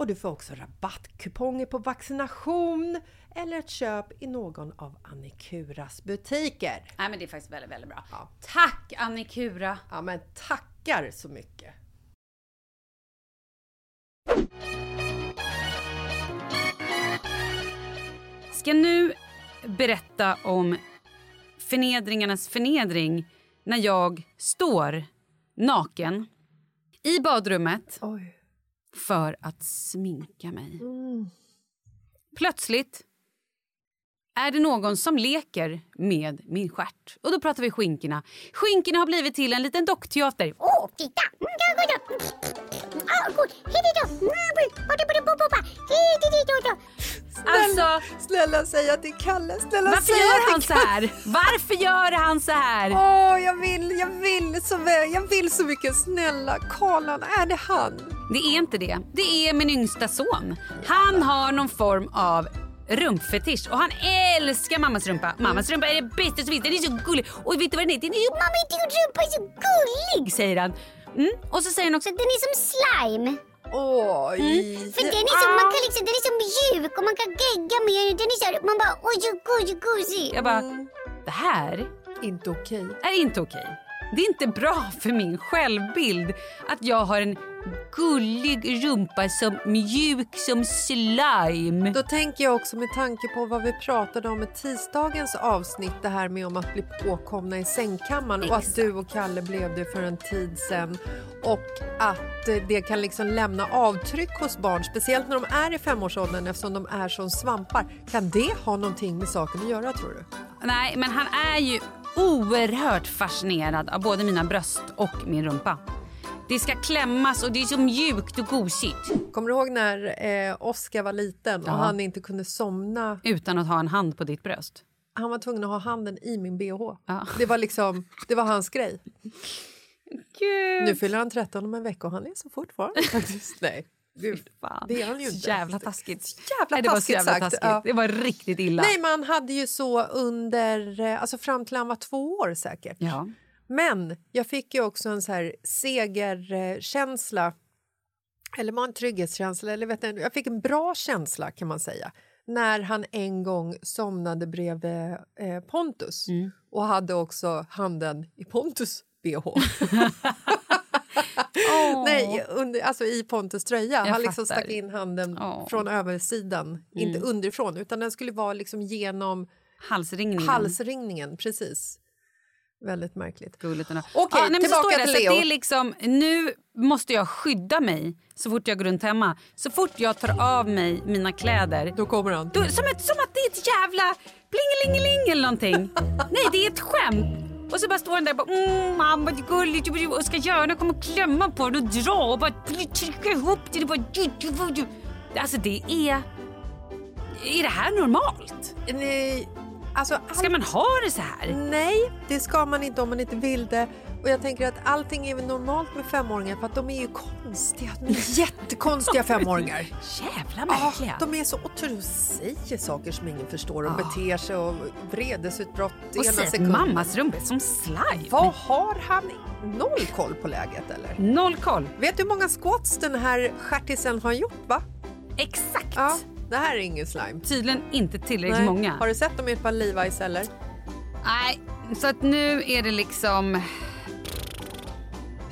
Speaker 1: och du får också rabattkuponger på vaccination eller ett köp i någon av Annikuras butiker.
Speaker 2: Nej, men det är faktiskt väldigt, väldigt bra.
Speaker 1: Ja.
Speaker 2: Tack Annikura!
Speaker 1: Ja, men tackar så mycket!
Speaker 2: Ska nu berätta om förnedringarnas förnedring när jag står naken i badrummet
Speaker 1: Oj.
Speaker 2: För att sminka mig.
Speaker 1: Mm.
Speaker 2: Plötsligt är det någon som leker med min stjärt. Och då pratar vi skinkorna. Skinkorna har blivit till en liten dockteater.
Speaker 6: Titta!
Speaker 2: Alltså,
Speaker 1: Snälla säg att det är Kalle! Snälla
Speaker 2: varför gör han så här? Varför gör han så här?
Speaker 1: Åh, jag vill, jag vill så väl, jag vill så mycket. Snälla, Karlan, är det han?
Speaker 2: Det är inte det. Det är min yngsta son. Han har någon form av rumpfetisch och han älskar mammas rumpa. Mammas rumpa är det bästa som finns. Den är så gullig. Och vet du vad den är? Den är ju
Speaker 6: Mamma, din rumpa är så gullig!
Speaker 2: säger han. Mm. Och så säger han också
Speaker 6: Den är som slime.
Speaker 1: Oj!
Speaker 6: Mm. För den är, så, man kan liksom, den är så mjuk och man kan gegga med den. Den är så, man bara oj, så gosig, gosig.
Speaker 2: Jag bara, det här
Speaker 1: Inte okej.
Speaker 2: är inte okej. Det är inte bra för min självbild att jag har en gullig rumpa som mjuk som slime.
Speaker 1: Då tänker jag också med tanke på vad vi pratade om i tisdagens avsnitt, det här med om att bli påkomna i sängkammaren och att du och Kalle blev det för en tid sedan och att eh, det kan liksom lämna avtryck hos barn, speciellt när de är i femårsåldern eftersom de är som svampar. Kan det ha någonting med saken att göra tror du?
Speaker 2: Nej, men han är ju oerhört fascinerad av både mina bröst och min rumpa. Det ska klämmas och det är så mjukt och gosigt.
Speaker 1: Kommer du ihåg när eh, Oskar var liten och
Speaker 2: Ja.
Speaker 1: han inte kunde somna?
Speaker 2: Utan att ha en hand på ditt bröst.
Speaker 1: Han var tvungen att ha handen i min bh.
Speaker 2: Ja.
Speaker 1: Det var liksom, det var hans grej.
Speaker 2: Gud.
Speaker 1: Nu fyller han 13 om en vecka och han är så fortfarande faktiskt. Nej, gud.
Speaker 2: Fan.
Speaker 1: Det är han ju inte.
Speaker 2: jävla taskigt.
Speaker 1: Jävla
Speaker 2: Nej, det var så
Speaker 1: taskigt
Speaker 2: jävla taskigt.
Speaker 1: Ja.
Speaker 2: Det var riktigt illa.
Speaker 1: Nej, man hade ju så under, eh, alltså fram till han var två år säkert.
Speaker 2: Ja.
Speaker 1: Men jag fick ju också en så här segerkänsla, eller var en trygghetskänsla, eller vet inte, jag fick en bra känsla kan man säga när han en gång somnade bredvid eh, Pontus
Speaker 2: Mm.
Speaker 1: och hade också handen i Pontus bh. Nej, under, alltså i Pontus tröja.
Speaker 2: Jag
Speaker 1: Han liksom stack in handen
Speaker 2: Åh.
Speaker 1: från översidan, inte underifrån, utan den skulle vara liksom genom
Speaker 2: Halsringningen.
Speaker 1: halsringningen. Precis. Väldigt märkligt.
Speaker 2: Gulligt ändå.
Speaker 1: Okej,
Speaker 2: nej, men så
Speaker 1: tillbaka
Speaker 2: står det,
Speaker 1: till Leo.
Speaker 2: Det är liksom, nu måste jag skydda mig så fort jag går runt hemma. Så fort jag tar av mig mina kläder.
Speaker 1: Då kommer han.
Speaker 2: Då, som, ett, som att det är ett jävla plingelingeling eller någonting. nej, det är ett skämt. Och så bara står han där och bara mm, mamma det är gulligt och ska göra jag kommer klämma på den och dra och bara trycka ihop det. och Bara, alltså det är... Är det här normalt?
Speaker 1: Nej, alltså,
Speaker 2: Ska
Speaker 1: all-
Speaker 2: man ha det så här?
Speaker 1: Nej, det ska man inte om man inte vill det. Och jag tänker att allting är väl normalt med femåringar för att de är ju konstiga. De är jättekonstiga femåringar.
Speaker 2: Jävla
Speaker 1: Ja,
Speaker 2: märkliga.
Speaker 1: de är så otroliga och säger saker som ingen förstår och beter sig och vredesutbrott
Speaker 2: och
Speaker 1: ena sekunden.
Speaker 2: mammas rumpa som slime.
Speaker 1: Vad har han? Noll koll på läget eller?
Speaker 2: Noll koll.
Speaker 1: Vet du hur många squats den här stjärtisen har gjort va?
Speaker 2: Exakt.
Speaker 1: Ja, det här är ingen slime.
Speaker 2: Tydligen inte tillräckligt
Speaker 1: Nej.
Speaker 2: många.
Speaker 1: Har du sett dem i ett par Levi's eller?
Speaker 2: Nej, så att nu är det liksom...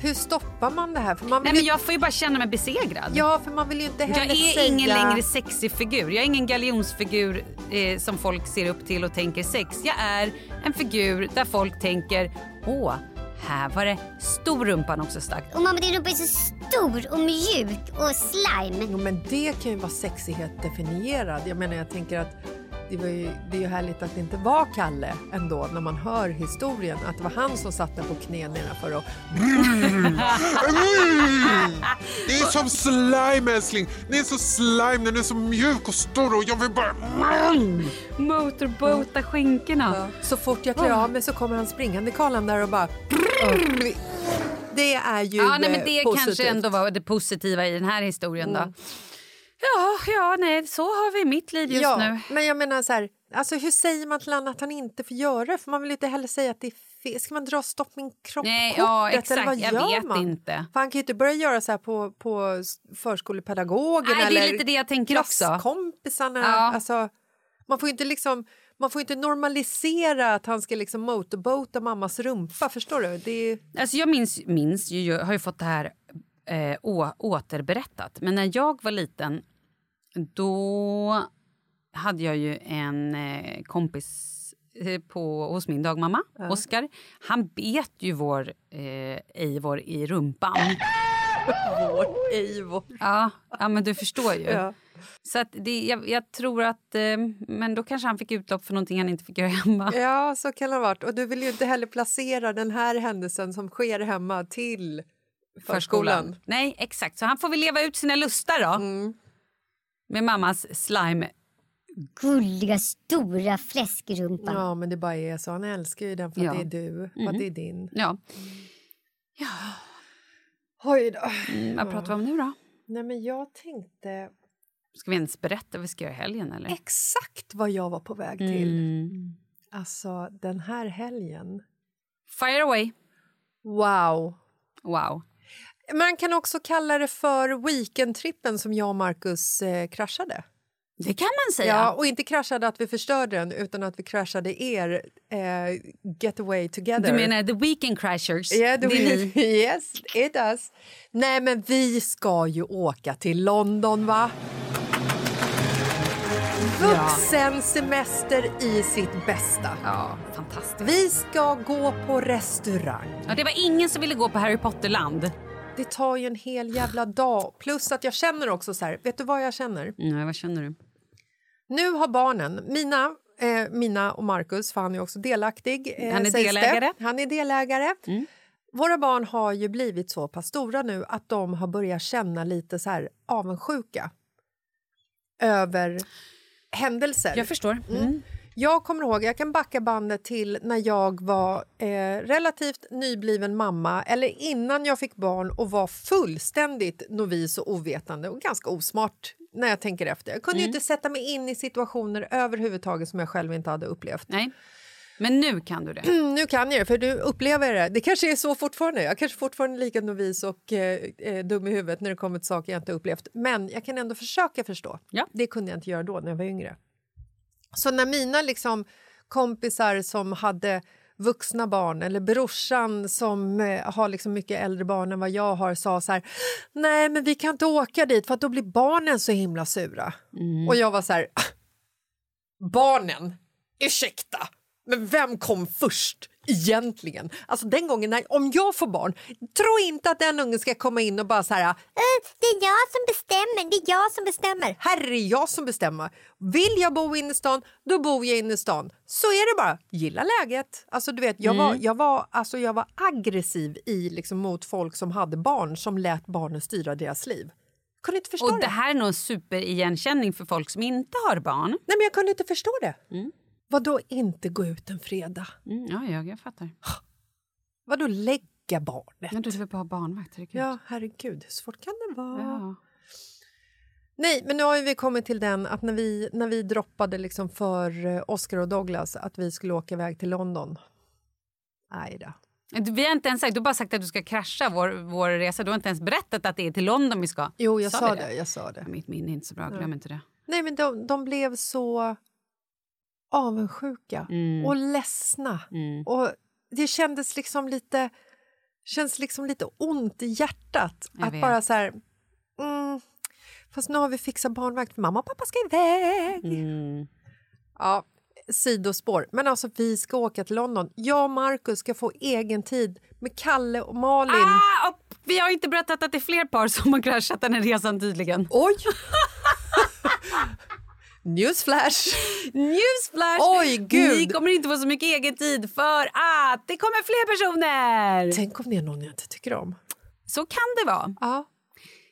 Speaker 1: Hur stoppar man det här? För man
Speaker 2: Nej men
Speaker 1: ju...
Speaker 2: jag får ju bara känna mig besegrad.
Speaker 1: Ja, för man vill ju inte heller
Speaker 2: jag är
Speaker 1: säga...
Speaker 2: ingen längre sexig figur. Jag är ingen galjonsfigur eh, som folk ser upp till och tänker sex. Jag är en figur där folk tänker åh, här var det stor rumpan också stack.
Speaker 6: Och mamma din rumpa är så stor och mjuk och slime.
Speaker 1: Jo, men det kan ju vara sexighet definierad. Jag menar, jag tänker att det, var ju, det är ju härligt att det inte var Kalle ändå när man hör historien. Att det var han som satt där på knä nedanför och...
Speaker 7: Det är som slime älskling. Ni är så slime, den är så mjuk och stor och jag vill bara...
Speaker 2: Motorbota skinkorna.
Speaker 1: Så fort jag klär av mig så kommer han springande Karlan där och bara... Det är ju
Speaker 2: Ja, nej, men det
Speaker 1: positivt.
Speaker 2: kanske ändå var det positiva i den här historien
Speaker 1: Mm.
Speaker 2: då. Ja, ja, nej, så har vi mitt liv just
Speaker 1: ja,
Speaker 2: nu.
Speaker 1: Men jag menar så här, alltså hur säger man till någon att han inte får göra det? För man vill inte heller säga att det är fel. Ska man dra stopp min kropp
Speaker 2: Nej, ja,
Speaker 1: eller
Speaker 2: exakt.
Speaker 1: vad
Speaker 2: Jag
Speaker 1: gör
Speaker 2: vet
Speaker 1: man?
Speaker 2: inte.
Speaker 1: För han kan ju inte börja göra så här på, på förskolepedagogen
Speaker 2: Nej, det är
Speaker 1: eller
Speaker 2: lite det jag tänker också. Ja.
Speaker 1: Alltså, man får ju inte liksom... Man får inte normalisera att han ska liksom motorbota mammas rumpa. Förstår du? Det är...
Speaker 2: Alltså jag minns, minns ju, jag har ju fått det här eh, å, återberättat. Men när jag var liten då hade jag ju en eh, kompis eh, på, hos min dagmamma,
Speaker 1: Ja.
Speaker 2: Oskar. Han bet ju vår eh, Eivor i rumpan.
Speaker 1: Vår Eivor.
Speaker 2: Ja, ja, men du förstår ju.
Speaker 1: Ja.
Speaker 2: Så det, jag, jag tror att... Eh, men då kanske han fick utlopp för någonting han inte fick göra hemma.
Speaker 1: Ja, så kan det ha varit. Och du vill ju inte heller placera den här händelsen som sker hemma till förskolan.
Speaker 2: Nej, exakt. Så han får väl leva ut sina lustar då.
Speaker 1: Mm.
Speaker 2: Med mammas slime.
Speaker 6: Gulliga stora fläskrumpan.
Speaker 1: Ja, men det bara är så. Han älskar ju den för
Speaker 2: Ja.
Speaker 1: att det är du, för
Speaker 2: Mm.
Speaker 1: att det är din.
Speaker 2: Ja.
Speaker 1: Oj då.
Speaker 2: Mm, vad pratar vi om nu då?
Speaker 1: Nej, men jag tänkte
Speaker 2: Ska vi ens berätta vad vi ska göra i helgen eller?
Speaker 1: exakt vad jag var på väg till.
Speaker 2: Mm.
Speaker 1: Alltså, den här helgen.
Speaker 2: Fire away.
Speaker 1: Wow.
Speaker 2: Wow.
Speaker 1: Man kan också kalla det för weekendtrippen som jag och Marcus eh, kraschade.
Speaker 2: Det kan man säga.
Speaker 1: Ja, och inte kraschade att vi förstörde den utan att vi kraschade er eh, getaway together.
Speaker 2: Du menar the weekend crashers? Det är ni.
Speaker 1: yes, it does. Nej, men vi ska ju åka till London, va? Vuxensemester i sitt bästa.
Speaker 2: Ja, fantastiskt.
Speaker 1: Vi ska gå på restaurang.
Speaker 2: Ja, det var ingen som ville gå på Harry Potter-land.
Speaker 1: Det tar ju en hel jävla dag. Plus att jag känner också så här, vet du vad jag känner?
Speaker 2: Nej, vad känner du?
Speaker 1: Nu har barnen, mina, eh, mina och Marcus, för han är också delaktig. Eh,
Speaker 2: Han är
Speaker 1: sägs det.
Speaker 2: delägare.
Speaker 1: Han är delägare.
Speaker 2: Mm.
Speaker 1: Våra barn har ju blivit så pass stora nu att de har börjat känna lite så här avundsjuka över händelser.
Speaker 2: Jag förstår.
Speaker 1: Mm. Jag kommer ihåg, jag kan backa bandet till när jag var eh, relativt nybliven mamma eller innan jag fick barn och var fullständigt novis och ovetande och ganska osmart när jag tänker efter. Jag kunde ju
Speaker 2: Mm.
Speaker 1: inte sätta mig in i situationer överhuvudtaget som jag själv inte hade upplevt.
Speaker 2: Nej, men nu kan du det.
Speaker 1: nu kan jag det, för du upplever det. Det kanske är så fortfarande. Jag kanske fortfarande är lika novis och eh, eh, dum i huvudet när det kommer till saker jag inte upplevt. Men jag kan ändå försöka förstå.
Speaker 2: Ja.
Speaker 1: Det kunde jag inte göra då när jag var yngre. Så när mina liksom, kompisar som hade vuxna barn eller brorsan som eh, har liksom mycket äldre barn än vad jag har sa så här nej men vi kan inte åka dit för att då blir barnen så himla sura. Och jag var så här barnen, ursäkta, men vem kom först egentligen? Alltså den gången när, om jag får barn, tro inte att den ungen ska komma in och bara så här
Speaker 6: Eh, Det är jag som bestämmer. Det är jag som bestämmer.
Speaker 1: är jag som bestämmer. Vill jag bo inne i stan, då bor jag inne i stan. Så är det bara. Gilla läget. Alltså, du vet, jag, var, jag, var, alltså, jag var aggressiv i, liksom, mot folk som hade barn som lät barnen styra deras liv. kunde inte förstå
Speaker 2: Och
Speaker 1: det.
Speaker 2: det här är nog superigenkänning för folk som inte har barn.
Speaker 1: Nej, men jag kunde inte förstå det. Vad då inte gå ut en fredag?
Speaker 2: Mm, ja, jag, jag fattar.
Speaker 1: Vad då lägga barnet?
Speaker 2: Men du vill bara ha barnvakt, herregud.
Speaker 1: Ja, herregud. Hur svårt kan det vara?
Speaker 2: Ja.
Speaker 1: Nej, men nu har vi kommit till den att när vi, när vi droppade liksom för eh, Oscar och Douglas att vi skulle åka iväg till London. Nej då.
Speaker 2: Vi har inte ens sagt, du har bara sagt att du ska krascha vår, vår resa. Du har inte ens berättat att det är till London vi ska.
Speaker 1: Jo, jag sa,
Speaker 2: vi
Speaker 1: det. Jag sa det.
Speaker 2: Mitt minne är inte så bra, glöm inte det.
Speaker 1: Nej, men de, de blev så avundsjuka
Speaker 2: Mm.
Speaker 1: och ledsna.
Speaker 2: Mm.
Speaker 1: Och det kändes liksom lite, känns liksom lite ont i hjärtat.
Speaker 2: Jag
Speaker 1: att
Speaker 2: vet.
Speaker 1: bara så här... Mm, fast nu har vi fixat barnvakt för mamma och pappa ska iväg.
Speaker 2: Mm.
Speaker 1: Ja, sidospår. Men alltså vi ska åka till London. Jag och Markus ska få egen tid med Kalle och Malin.
Speaker 2: Ah, och vi har inte berättat att det är fler par som har kraschat den här resan tydligen.
Speaker 1: Oj! Newsflash!
Speaker 2: Newsflash!
Speaker 1: Oj, gud!
Speaker 2: Ni kommer inte få så mycket egen tid för att det kommer fler personer!
Speaker 1: Tänk om det är någon jag inte tycker om.
Speaker 2: Så kan det vara.
Speaker 1: Ja.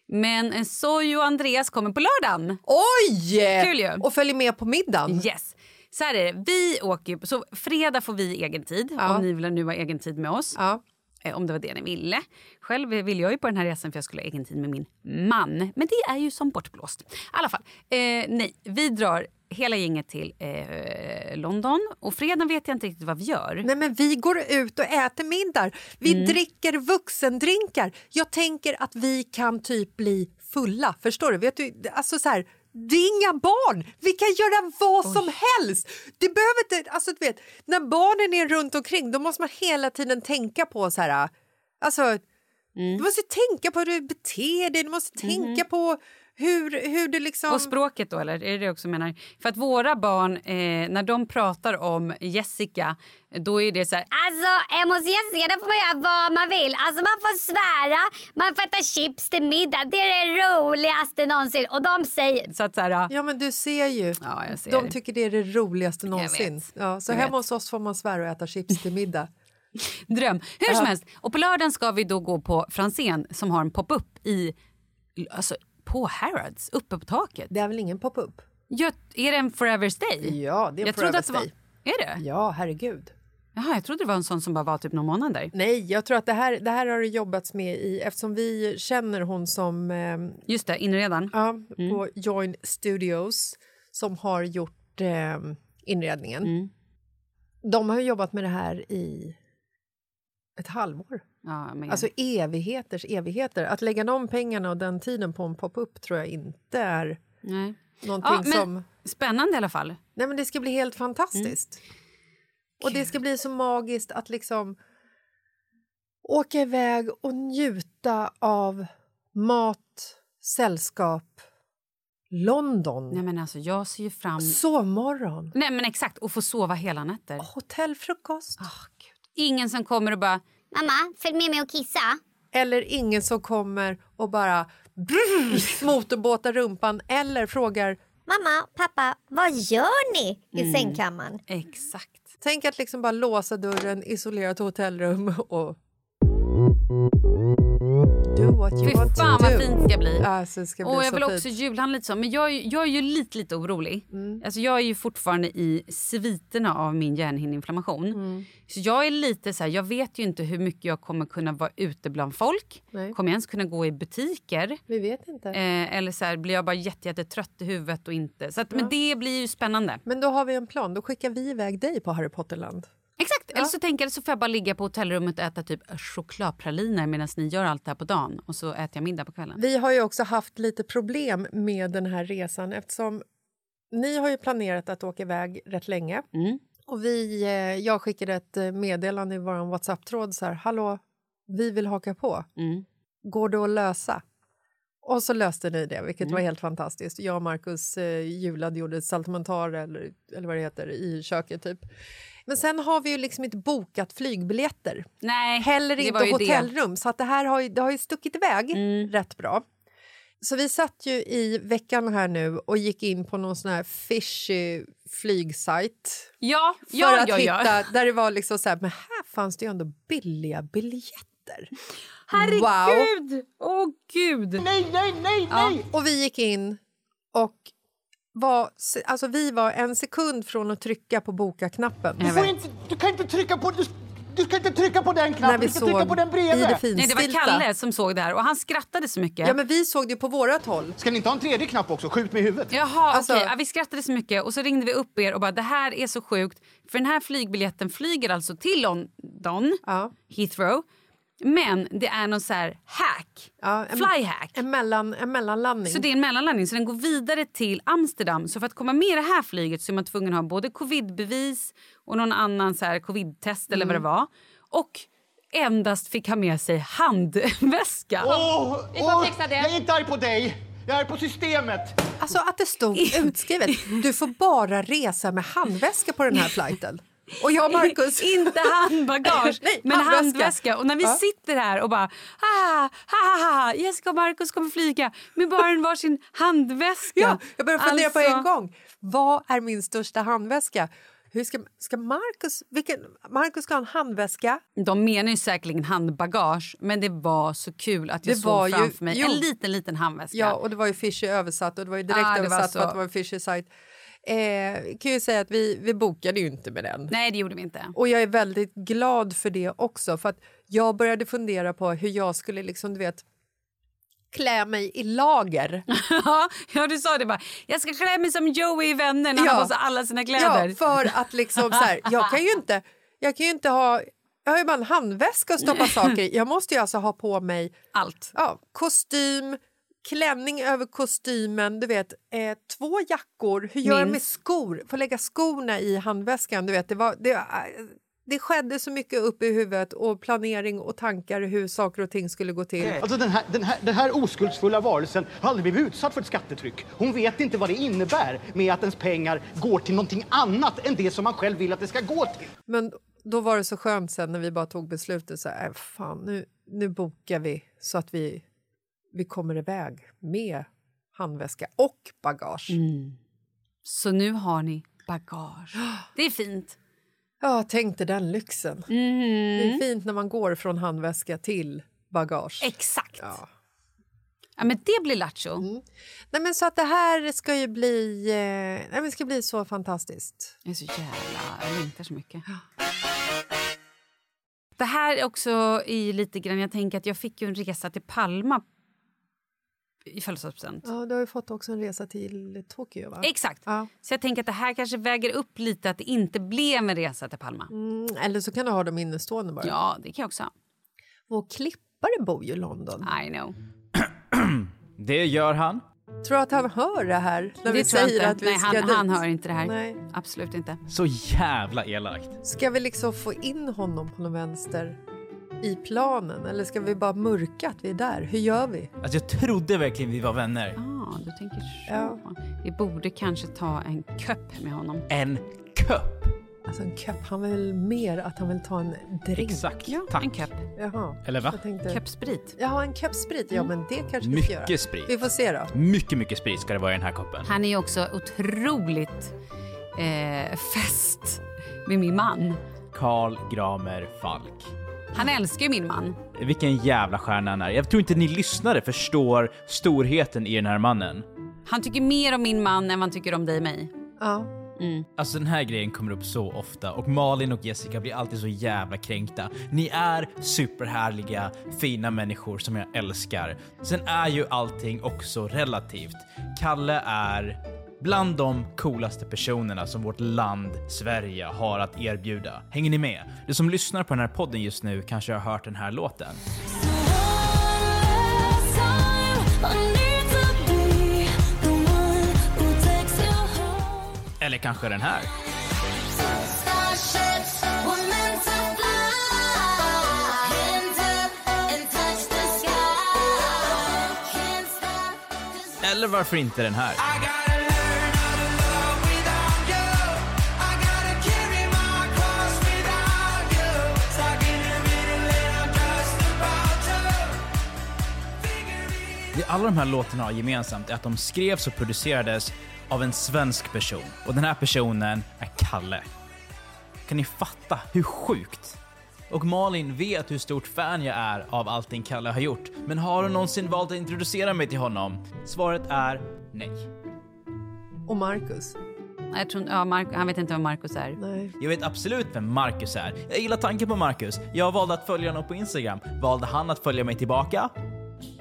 Speaker 2: Men Soy och Andreas kommer på lördagen.
Speaker 1: Oj!
Speaker 2: Kul ju.
Speaker 1: Och följer med på middagen.
Speaker 2: Yes. Så här är det. Vi åker så fredag får vi egen tid
Speaker 1: Ja.
Speaker 2: om ni vill nu ha egen tid med oss.
Speaker 1: Ja.
Speaker 2: Eh, Om det var det ni ville. Själv vill jag ju på den här resan för jag skulle ha egen tid med min man. Men det är ju som bortblåst. I alla fall, eh, nej, vi drar hela gänget till eh, London. Och fredag vet jag inte riktigt vad vi gör.
Speaker 1: Nej, men vi går ut och äter middag. Vi
Speaker 2: Mm.
Speaker 1: dricker vuxendrinkar. Jag tänker att vi kan typ bli fulla. Förstår du? Vet du alltså så här, det är inga barn. Vi kan göra vad som helst. Det behöver inte, alltså, du vet, när barnen är runt omkring då måste man hela tiden tänka på så här... Alltså,
Speaker 2: Mm.
Speaker 1: Du måste tänka på hur du beter dig. Du måste tänka på hur, hur du liksom...
Speaker 2: Och språket då, eller? Är det det också menar? För att våra barn, eh, när de pratar om Jessica, då är det så här...
Speaker 6: Alltså hemma hos Jessica där får man göra vad man vill. Alltså man får svära, man får äta chips till middag. Det är det roligaste någonsin. Och de säger...
Speaker 2: Så att så här,
Speaker 1: Ja, men du ser ju.
Speaker 2: Ja, jag ser
Speaker 1: De
Speaker 2: det.
Speaker 1: tycker det är det roligaste någonsin. Ja, så
Speaker 2: Jag
Speaker 1: hemma
Speaker 2: vet.
Speaker 1: hos oss får man svära och äta chips till middag.
Speaker 2: Dröm. Hur som
Speaker 1: Ja.
Speaker 2: helst. Och på lördagen ska vi då gå på Franzén som har en pop-up i... Alltså, på Harrods, uppe på taket.
Speaker 1: Det är väl ingen pop-up?
Speaker 2: Ja, är det en Forever Stay?
Speaker 1: Ja, det är en
Speaker 2: jag
Speaker 1: Forever
Speaker 2: det var,
Speaker 1: Stay.
Speaker 2: Är det?
Speaker 1: Ja, herregud.
Speaker 2: Jaha, jag trodde det var en sån som bara var typ någon månad där.
Speaker 1: Nej, jag tror att det här, det här har det jobbats med i, eftersom vi känner hon som eh,
Speaker 2: Just det, inredaren.
Speaker 1: ja,
Speaker 2: Mm.
Speaker 1: på Join Studios som har gjort eh, inredningen.
Speaker 2: Mm.
Speaker 1: De har jobbat med det här i ett halvår.
Speaker 2: Ja, men,
Speaker 1: Alltså evigheters evigheter. Att lägga de pengarna och den tiden på en pop-up tror jag inte är
Speaker 2: nej.
Speaker 1: någonting
Speaker 2: Ja, men
Speaker 1: som...
Speaker 2: Spännande i alla fall.
Speaker 1: Nej, men det ska bli helt fantastiskt.
Speaker 2: Mm.
Speaker 1: Och det ska bli så magiskt att liksom åka iväg och njuta av mat, sällskap, London,
Speaker 2: Nej, men alltså, jag ser ju fram...
Speaker 1: sovmorgon,
Speaker 2: Nej, men exakt. Och få sova hela nätter.
Speaker 1: hotellfrukost.
Speaker 2: Ingen som kommer och bara...
Speaker 6: Mamma, följ med mig och kissa.
Speaker 1: Eller ingen som kommer och bara brrr, motorbåtar rumpan eller frågar
Speaker 6: Mamma, pappa, vad gör ni i
Speaker 2: Mm.
Speaker 6: sängkammaren?
Speaker 2: Exakt.
Speaker 1: Tänk att liksom bara låsa dörren, isolerat hotellrum och... Do what you
Speaker 2: Fy
Speaker 1: want to
Speaker 2: fan vad
Speaker 1: do.
Speaker 2: fint det ska bli.
Speaker 1: Alltså, det ska bli
Speaker 2: Och jag vill
Speaker 1: fint.
Speaker 2: också julhandla lite så. Men jag, är- jag är ju lite, lite orolig.
Speaker 1: Mm.
Speaker 2: Alltså jag är ju fortfarande i sviterna av min hjärnhinneinflammation.
Speaker 1: Mm.
Speaker 2: Så jag är lite så här, jag vet ju inte hur mycket jag kommer kunna vara ute bland folk.
Speaker 1: Nej.
Speaker 2: Kommer jag ens kunna gå i butiker?
Speaker 1: Vi vet inte.
Speaker 2: Eh, eller så här, blir jag bara jätte, jätte trött i huvudet och inte. Så att, Men det blir ju spännande.
Speaker 1: Men då har vi en plan. Då skickar vi iväg dig på Harry Potter-land.
Speaker 2: Exakt. Eller så tänker jag så får jag bara ligga på hotellrummet och äta typ chokladpraliner medan ni gör allt det här på dagen. Och så äter jag middag på kvällen.
Speaker 1: Vi har ju också haft lite problem med den här resan eftersom ni har ju planerat att åka iväg rätt länge.
Speaker 2: Mm.
Speaker 1: Och vi, eh, jag skickade ett eh, meddelande i vår Whatsapp-tråd så här, hallå, vi vill haka på.
Speaker 2: Mm.
Speaker 1: Går det att lösa? Och så löste ni det, vilket
Speaker 2: Mm.
Speaker 1: var helt fantastiskt. Jag och Markus eh, julade, gjorde saltamentar eller, eller vad det heter, i köket typ. Men sen har vi ju liksom inte bokat flygbiljetter.
Speaker 2: Nej,
Speaker 1: Heller inte
Speaker 2: ju det.
Speaker 1: hotellrum. Så att det här har ju, det har ju stuckit iväg
Speaker 2: Mm.
Speaker 1: rätt bra. Så vi satt ju i veckan här nu och gick in på någon sån här fishy flygsajt.
Speaker 2: Ja,
Speaker 1: För
Speaker 2: ja,
Speaker 1: att
Speaker 2: ja, ja.
Speaker 1: hitta, där det var liksom så här, men här fanns det ju ändå billiga biljetter.
Speaker 2: Herregud! Åh, gud!
Speaker 4: Nej, nej, nej, nej!
Speaker 1: Och vi gick in och var, alltså vi var en sekund från att trycka på boka-knappen.
Speaker 4: Du, får inte, du kan inte trycka på... Du, du ska inte trycka på den
Speaker 1: När
Speaker 4: knappen,
Speaker 1: vi
Speaker 4: du ska trycka på den bredvid.
Speaker 1: det
Speaker 2: Nej, det var Kalle som såg det här och han skrattade så mycket.
Speaker 1: Ja, men vi såg det på vårat håll.
Speaker 4: Ska ni inte ha en tredje knapp också? Skjut med huvudet.
Speaker 2: Jaha,
Speaker 1: Alltså-
Speaker 2: okej. Ja, vi skrattade så mycket och så ringde vi upp er och bara det här är så sjukt. För den här flygbiljetten flyger alltså till London,
Speaker 1: Ja.
Speaker 2: Heathrow. Men det är någon så här hack,
Speaker 1: Ja, en-
Speaker 2: flyhack.
Speaker 1: En, mellan, en mellanlandning.
Speaker 2: Så det är en mellanlandning så den går vidare till Amsterdam. Så för att komma med i det här flyget så är man tvungen att ha både covidbevis och någon annan så här covid-test eller vad det var. Och endast fick ha med sig handväska.
Speaker 4: Åh,
Speaker 2: Vi får
Speaker 4: åh,
Speaker 2: fixa det.
Speaker 4: Jag är inte arg på dig. Jag är på systemet.
Speaker 1: Alltså att det stod utskrivet. Du får bara resa med handväska på den här flighten. Och jag och Marcus...
Speaker 2: Inte handbagage,
Speaker 1: Nej,
Speaker 2: men
Speaker 1: handväska.
Speaker 2: handväska. Och när vi
Speaker 1: Ja.
Speaker 2: sitter här och bara ah, ha, ha, ha, Jessica och Marcus kommer flyga med bara en varsin handväska.
Speaker 1: Ja, jag började fundera på
Speaker 2: Alltså-
Speaker 1: en gång. Vad är min största handväska? hur ska, ska Marcus... Vilken, Marcus ska ha en handväska.
Speaker 2: De menar ju säkerligen handbagage, men det var så kul att jag
Speaker 1: Det
Speaker 2: såg
Speaker 1: var ju-
Speaker 2: framför mig
Speaker 1: jo.
Speaker 2: en liten, liten handväska.
Speaker 1: Ja, och det var ju Fishy översatt och det var ju direkt
Speaker 2: Ah, det var
Speaker 1: översatt
Speaker 2: så-
Speaker 1: för att det var en Fishy sajt. Eh, kan ju säga att vi, vi bokade ju inte med den.
Speaker 2: Nej, det gjorde vi inte.
Speaker 1: Och jag är väldigt glad för det också. För att jag började fundera på hur jag skulle liksom, du vet, klä mig i lager.
Speaker 2: ja, du sa det bara. Jag ska klä mig som Joey i Vänner när
Speaker 1: Ja.
Speaker 2: han har på sig alla sina kläder.
Speaker 1: Ja, för att liksom så här, jag kan ju inte, jag kan ju inte ha, jag har ju bara en handväska att stoppa saker i. Jag måste ju alltså ha på mig
Speaker 2: allt.
Speaker 1: Ja, kostym, klänning över kostymen, du vet, eh, två jackor. Hur gör jag med skor? Få lägga skorna i handväskan, du vet, det var det, eh, det skedde så mycket upp i huvudet och planering och tankar hur saker och ting skulle gå till.
Speaker 8: Alltså den, här, den, här, den här oskuldsfulla varelsen har aldrig blivit utsatt för ett skattetryck. Hon vet inte vad det innebär med att ens pengar går till någonting annat än det som man själv vill att det ska gå till.
Speaker 1: Men då var det så skönt sen när vi bara tog beslutet så här, äh, fan nu, nu bokar vi så att vi, vi kommer iväg med handväska och bagage.
Speaker 2: Så nu har ni bagage. Det är fint.
Speaker 1: Ja, tänk dig den lyxen. Det är fint när man går från handväska till bagage.
Speaker 2: Exakt.
Speaker 1: Ja.
Speaker 2: Ja, men det blir lattjo.
Speaker 1: Nej, men så att det här ska ju bli, eh, nej, men ska bli så fantastiskt.
Speaker 2: Jag är så jävla... Jag längtar så mycket. Det här är också i lite grann... Jag tänker att jag fick ju en resa till Palma i födelsedagspresent.
Speaker 1: Ja, du har ju fått också en resa till Tokyo, va?
Speaker 2: Exakt.
Speaker 1: Ja.
Speaker 2: Så jag tänker att det här kanske väger upp lite att det inte blev en resa till Palma.
Speaker 1: Mm, eller så kan du ha dem innestående bara.
Speaker 2: Ja, det kan jag också ha.
Speaker 1: Vår klippare bor ju i London.
Speaker 2: I know.
Speaker 9: Det gör han.
Speaker 1: Tror du att han hör det här? När
Speaker 2: det
Speaker 1: vi säger
Speaker 2: inte.
Speaker 1: att vi
Speaker 2: Nej,
Speaker 1: ska
Speaker 2: han,
Speaker 1: dit?
Speaker 2: han hör inte det här.
Speaker 1: Nej.
Speaker 2: Absolut inte.
Speaker 9: Så jävla elakt.
Speaker 1: Ska vi liksom få in honom på någon vänster i planen eller ska vi bara mörka att vi är där? Hur gör vi?
Speaker 9: Alltså jag trodde verkligen vi var vänner.
Speaker 2: Ah, du tänker så.
Speaker 1: Ja.
Speaker 2: Vi borde kanske ta en köpp med honom.
Speaker 9: En köpp?
Speaker 1: Alltså en köpp, han vill mer att han vill ta en drink.
Speaker 9: Exakt.
Speaker 2: Ja,
Speaker 9: Tack.
Speaker 2: en köpp.
Speaker 1: Jaha.
Speaker 9: Eller va?
Speaker 1: Jag tänkte...
Speaker 2: Köppsprit.
Speaker 1: Jaha, en köpp sprit. Ja, men det kanske vi ska göra.
Speaker 9: Mycket sprit.
Speaker 1: Vi får se då.
Speaker 9: Mycket, mycket sprit ska det vara i den här koppen.
Speaker 2: Han är ju också otroligt eh, fest med min man.
Speaker 9: Karl Gramer Falk.
Speaker 2: Han älskar ju min man.
Speaker 9: Vilken jävla stjärna han är. Jag tror inte ni lyssnare förstår storheten i den här mannen.
Speaker 2: Han tycker mer om min man än vad han tycker om dig och mig.
Speaker 1: Ja.
Speaker 2: Mm.
Speaker 9: Alltså den här grejen kommer upp så ofta och Malin och Jessica blir alltid så jävla kränkta. Ni är superhärliga, fina människor som jag älskar. Sen är ju allting också relativt. Kalle är bland de coolaste personerna som vårt land, Sverige, har att erbjuda. Hänger ni med? Du som lyssnar på den här podden just nu kanske har hört den här låten. Eller kanske den här. Eller varför inte den här? Alla de här låtarna har gemensamt är att de skrevs och producerades av en svensk person. Och den här personen är Kalle. Kan ni fatta hur sjukt? Och Malin vet hur stort fan jag är av allting Kalle har gjort. Men har hon någonsin valt att introducera mig till honom? Svaret är nej.
Speaker 1: Och Marcus?
Speaker 2: Jag tror, ja, Mark, han vet inte vem Marcus är.
Speaker 1: Nej.
Speaker 9: Jag vet absolut vem Marcus är. Jag gillar tanken på Marcus. Jag valde att följa honom på Instagram. Valde han att följa mig tillbaka?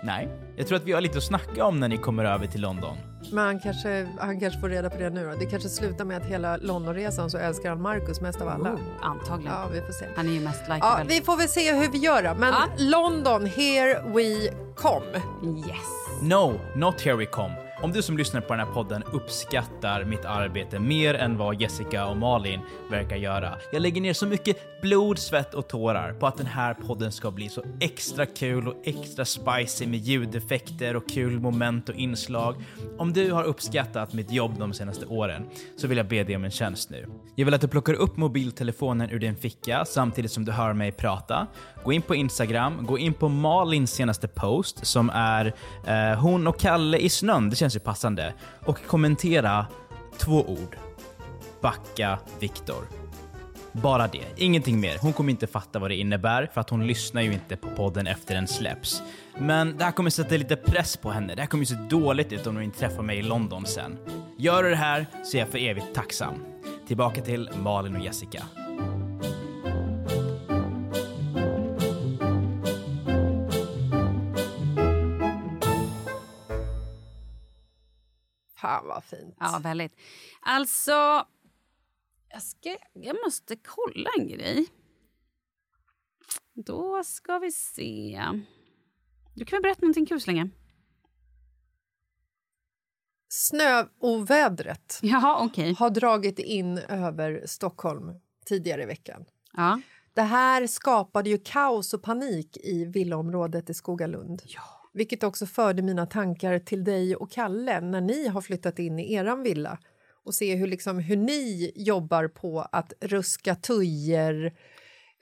Speaker 9: Nej. Jag tror att vi har lite att snacka om när ni kommer över till London.
Speaker 1: Men han kanske, han kanske får reda på det nu då. Det kanske slutar med att hela Londonresan så älskar han Marcus mest av alla.
Speaker 2: Oh, antagligen.
Speaker 1: Ja, vi får se.
Speaker 2: Han är ju mest
Speaker 1: Ja,
Speaker 2: likeable.
Speaker 1: vi får väl se hur vi gör då. Men
Speaker 2: Ja.
Speaker 1: London, here we come.
Speaker 2: Yes.
Speaker 9: No, not here we come. Om du som lyssnar på den här podden uppskattar mitt arbete mer än vad Jessica och Malin verkar göra. Jag lägger ner så mycket blod, svett och tårar på att den här podden ska bli så extra kul och extra spicy med ljudeffekter och kul moment och inslag. Om du har uppskattat mitt jobb de senaste åren så vill jag be dig om en tjänst nu. Jag vill att du plockar upp mobiltelefonen ur din ficka samtidigt som du hör mig prata. Gå in på Instagram, gå in på Malins senaste post som är eh, hon och Kalle i snön, det känns ju passande. Och kommentera två ord. backa Viktor. Bara det, ingenting mer. Hon kommer inte fatta vad det innebär för att hon lyssnar ju inte på podden efter den släpps. Men det här kommer sätta lite press på henne. Det här kommer ju se dåligt ut om hon inte träffar mig i London sen. Gör du det här så är jag för evigt tacksam. Tillbaka till Malin och Jessica.
Speaker 1: Fan vad fint.
Speaker 2: Ja, väldigt. Alltså, jag, ska, jag måste kolla en grej. Då ska vi se. Du kan väl berätta någonting kul så länge?
Speaker 1: Snöovädret
Speaker 2: Jaha, okay.
Speaker 1: har dragit in över Stockholm tidigare i veckan.
Speaker 2: Ja.
Speaker 1: Det här skapade ju kaos och panik i villaområdet i Skogalund.
Speaker 2: Ja.
Speaker 1: Vilket också förde mina tankar till dig och Kalle när ni har flyttat in i eran villa och se hur, liksom, hur ni jobbar på att ruska tujor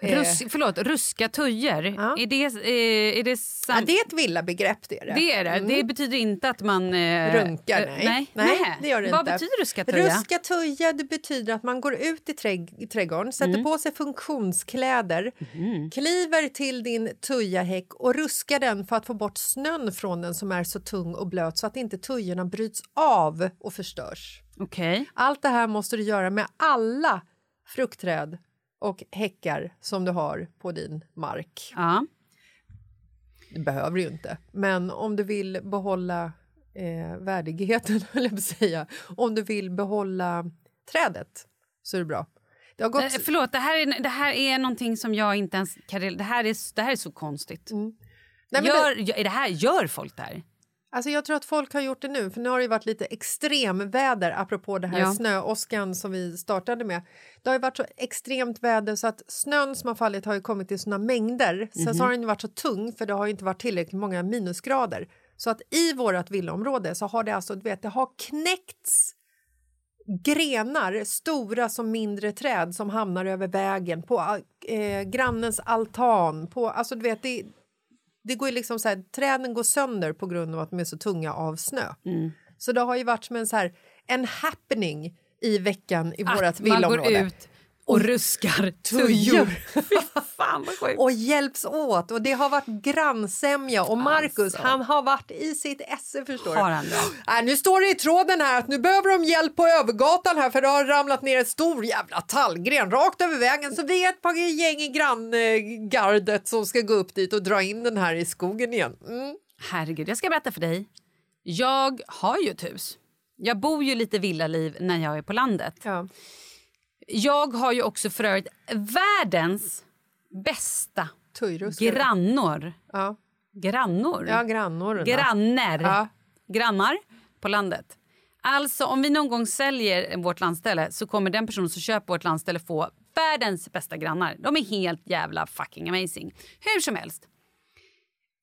Speaker 1: eh,
Speaker 2: Rus, förlåt, ruska tujor. Är det, eh, är det sant?
Speaker 1: Ja, det är ett villabegrepp. Det är det.
Speaker 2: Det är det.
Speaker 1: Mm.
Speaker 2: Det betyder inte att man... Eh,
Speaker 1: Runkar,
Speaker 2: eh,
Speaker 1: nej.
Speaker 2: nej.
Speaker 1: det gör det
Speaker 2: Vad
Speaker 1: inte.
Speaker 2: betyder ruska tuja?
Speaker 1: Ruska tuja det betyder att man går ut i, trädg- i trädgården, sätter
Speaker 2: Mm.
Speaker 1: på sig funktionskläder, kliver till din tujahäck och ruskar den för att få bort snön från den som är så tung och blöt så att inte tujorna bryts av och förstörs.
Speaker 2: Okej.
Speaker 1: Allt det här måste du göra med alla fruktträd och häckar som du har på din mark.
Speaker 2: Ja.
Speaker 1: Det behöver du ju inte, men om du vill behålla eh, värdigheten, höll jag på att säga, om du vill behålla trädet så är det bra. Det har gått...
Speaker 2: Eh, Förlåt, det här, är, det här är någonting som jag inte ens kan... Det här är, det här är så konstigt.
Speaker 1: Mm. Nej,
Speaker 2: gör, gör, är det här, gör folk det här?
Speaker 1: Alltså jag tror att folk har gjort det nu, för nu har det ju varit lite extremväder apropå det här
Speaker 2: Ja.
Speaker 1: snöåskan som vi startade med. Det har ju varit så extremt väder så att snön som har fallit har ju kommit i såna mängder. Sen
Speaker 2: Mhm.
Speaker 1: har den varit så tung för det har ju inte varit tillräckligt många minusgrader. Så att i vårt villaområde så har det alltså, du vet, det har knäckts grenar, stora som mindre träd som hamnar över vägen, på eh, grannens altan. På, alltså du vet, det, det går ju liksom så här, träden går sönder på grund av att de är så tunga av snö.
Speaker 2: Mm.
Speaker 1: Så det har ju varit som en, så här, en happening i veckan i
Speaker 2: Att
Speaker 1: vårt villaområde.
Speaker 2: ut och ruskar
Speaker 1: tujor.
Speaker 2: Fan vad sjukt.
Speaker 1: och hjälps åt. Och det har varit grannsämja. Och Marcus, han har varit i sitt esse förstår
Speaker 2: Har han det?
Speaker 1: Äh, nu står det i tråden här att nu behöver de hjälp på övergatan här för det har ramlat ner ett stor jävla tallgren rakt över vägen. Så vi är ett par gäng i granngardet som ska gå upp dit och dra in den här i skogen igen. Mm.
Speaker 2: Herregud, jag ska berätta för dig. Jag har ju ett hus. Jag bor ju lite villaliv när jag är på landet.
Speaker 1: Ja.
Speaker 2: Jag har ju också för övrigt världens bästa
Speaker 1: Tujruskare.
Speaker 2: grannor.
Speaker 1: Ja.
Speaker 2: Grannor?
Speaker 1: Ja, grannor.
Speaker 2: Grannar.
Speaker 1: Ja.
Speaker 2: Grannar på landet. Alltså om vi någon gång säljer vårt landställe så kommer den personen som köper vårt landställe få världens bästa grannar. De är helt jävla fucking amazing. Hur som helst.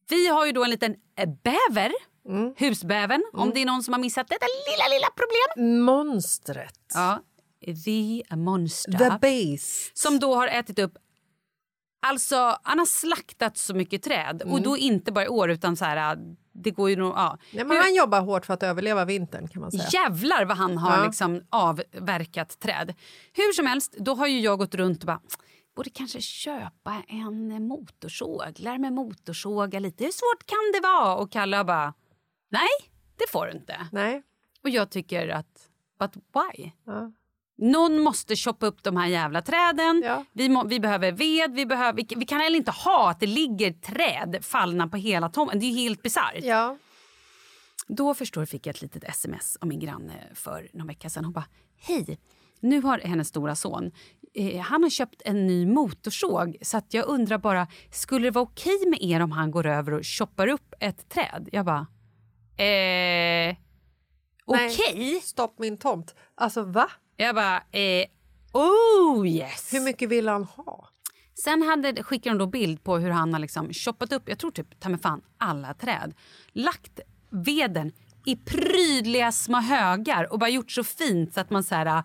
Speaker 2: Vi har ju då en liten bäver,
Speaker 1: Mm.
Speaker 2: husbävern, om det är någon som har missat detta lilla, lilla problem.
Speaker 1: Monstret.
Speaker 2: Ja, the monster.
Speaker 1: The Beast.
Speaker 2: Som då har ätit upp Alltså, han har slaktat så mycket träd. Och då inte bara i år, utan så här... Det går ju nog... Ja.
Speaker 1: Nej, men han jobbar hårt för att överleva vintern kan man säga.
Speaker 2: Jävlar vad han har
Speaker 1: Ja.
Speaker 2: liksom avverkat träd. Hur som helst, då har ju jag gått runt och bara borde kanske köpa en motorsåg, lära mig motorsåga lite. Hur svårt kan det vara? Och Kalle bara, nej, det får du inte.
Speaker 1: Nej.
Speaker 2: Och jag tycker att, but why?
Speaker 1: Ja.
Speaker 2: Någon måste choppa upp de här jävla träden.
Speaker 1: Ja.
Speaker 2: Vi, må, vi behöver ved. Vi, behöver, vi, vi kan heller inte ha att det ligger träd fallna på hela tomten. Det är ju helt bisarrt.
Speaker 1: Ja.
Speaker 2: Då förstår fick jag ett litet sms av min granne för någon vecka sedan. Hon bara, hej, nu har hennes stora son, eh, han har köpt en ny motorsåg så att jag undrar bara, skulle det vara okej med er om han går över och choppar upp ett träd? Jag bara, eh, okej?
Speaker 1: Nej, Stopp min tomt. Alltså va?
Speaker 2: Jag bara, eh, oh yes.
Speaker 1: Hur mycket vill han ha?
Speaker 2: Sen hade, skickade de då bild på hur han har liksom choppat upp, jag tror typ ta mig fan alla träd. Lagt veden i prydliga små högar och bara gjort så fint så att man så här...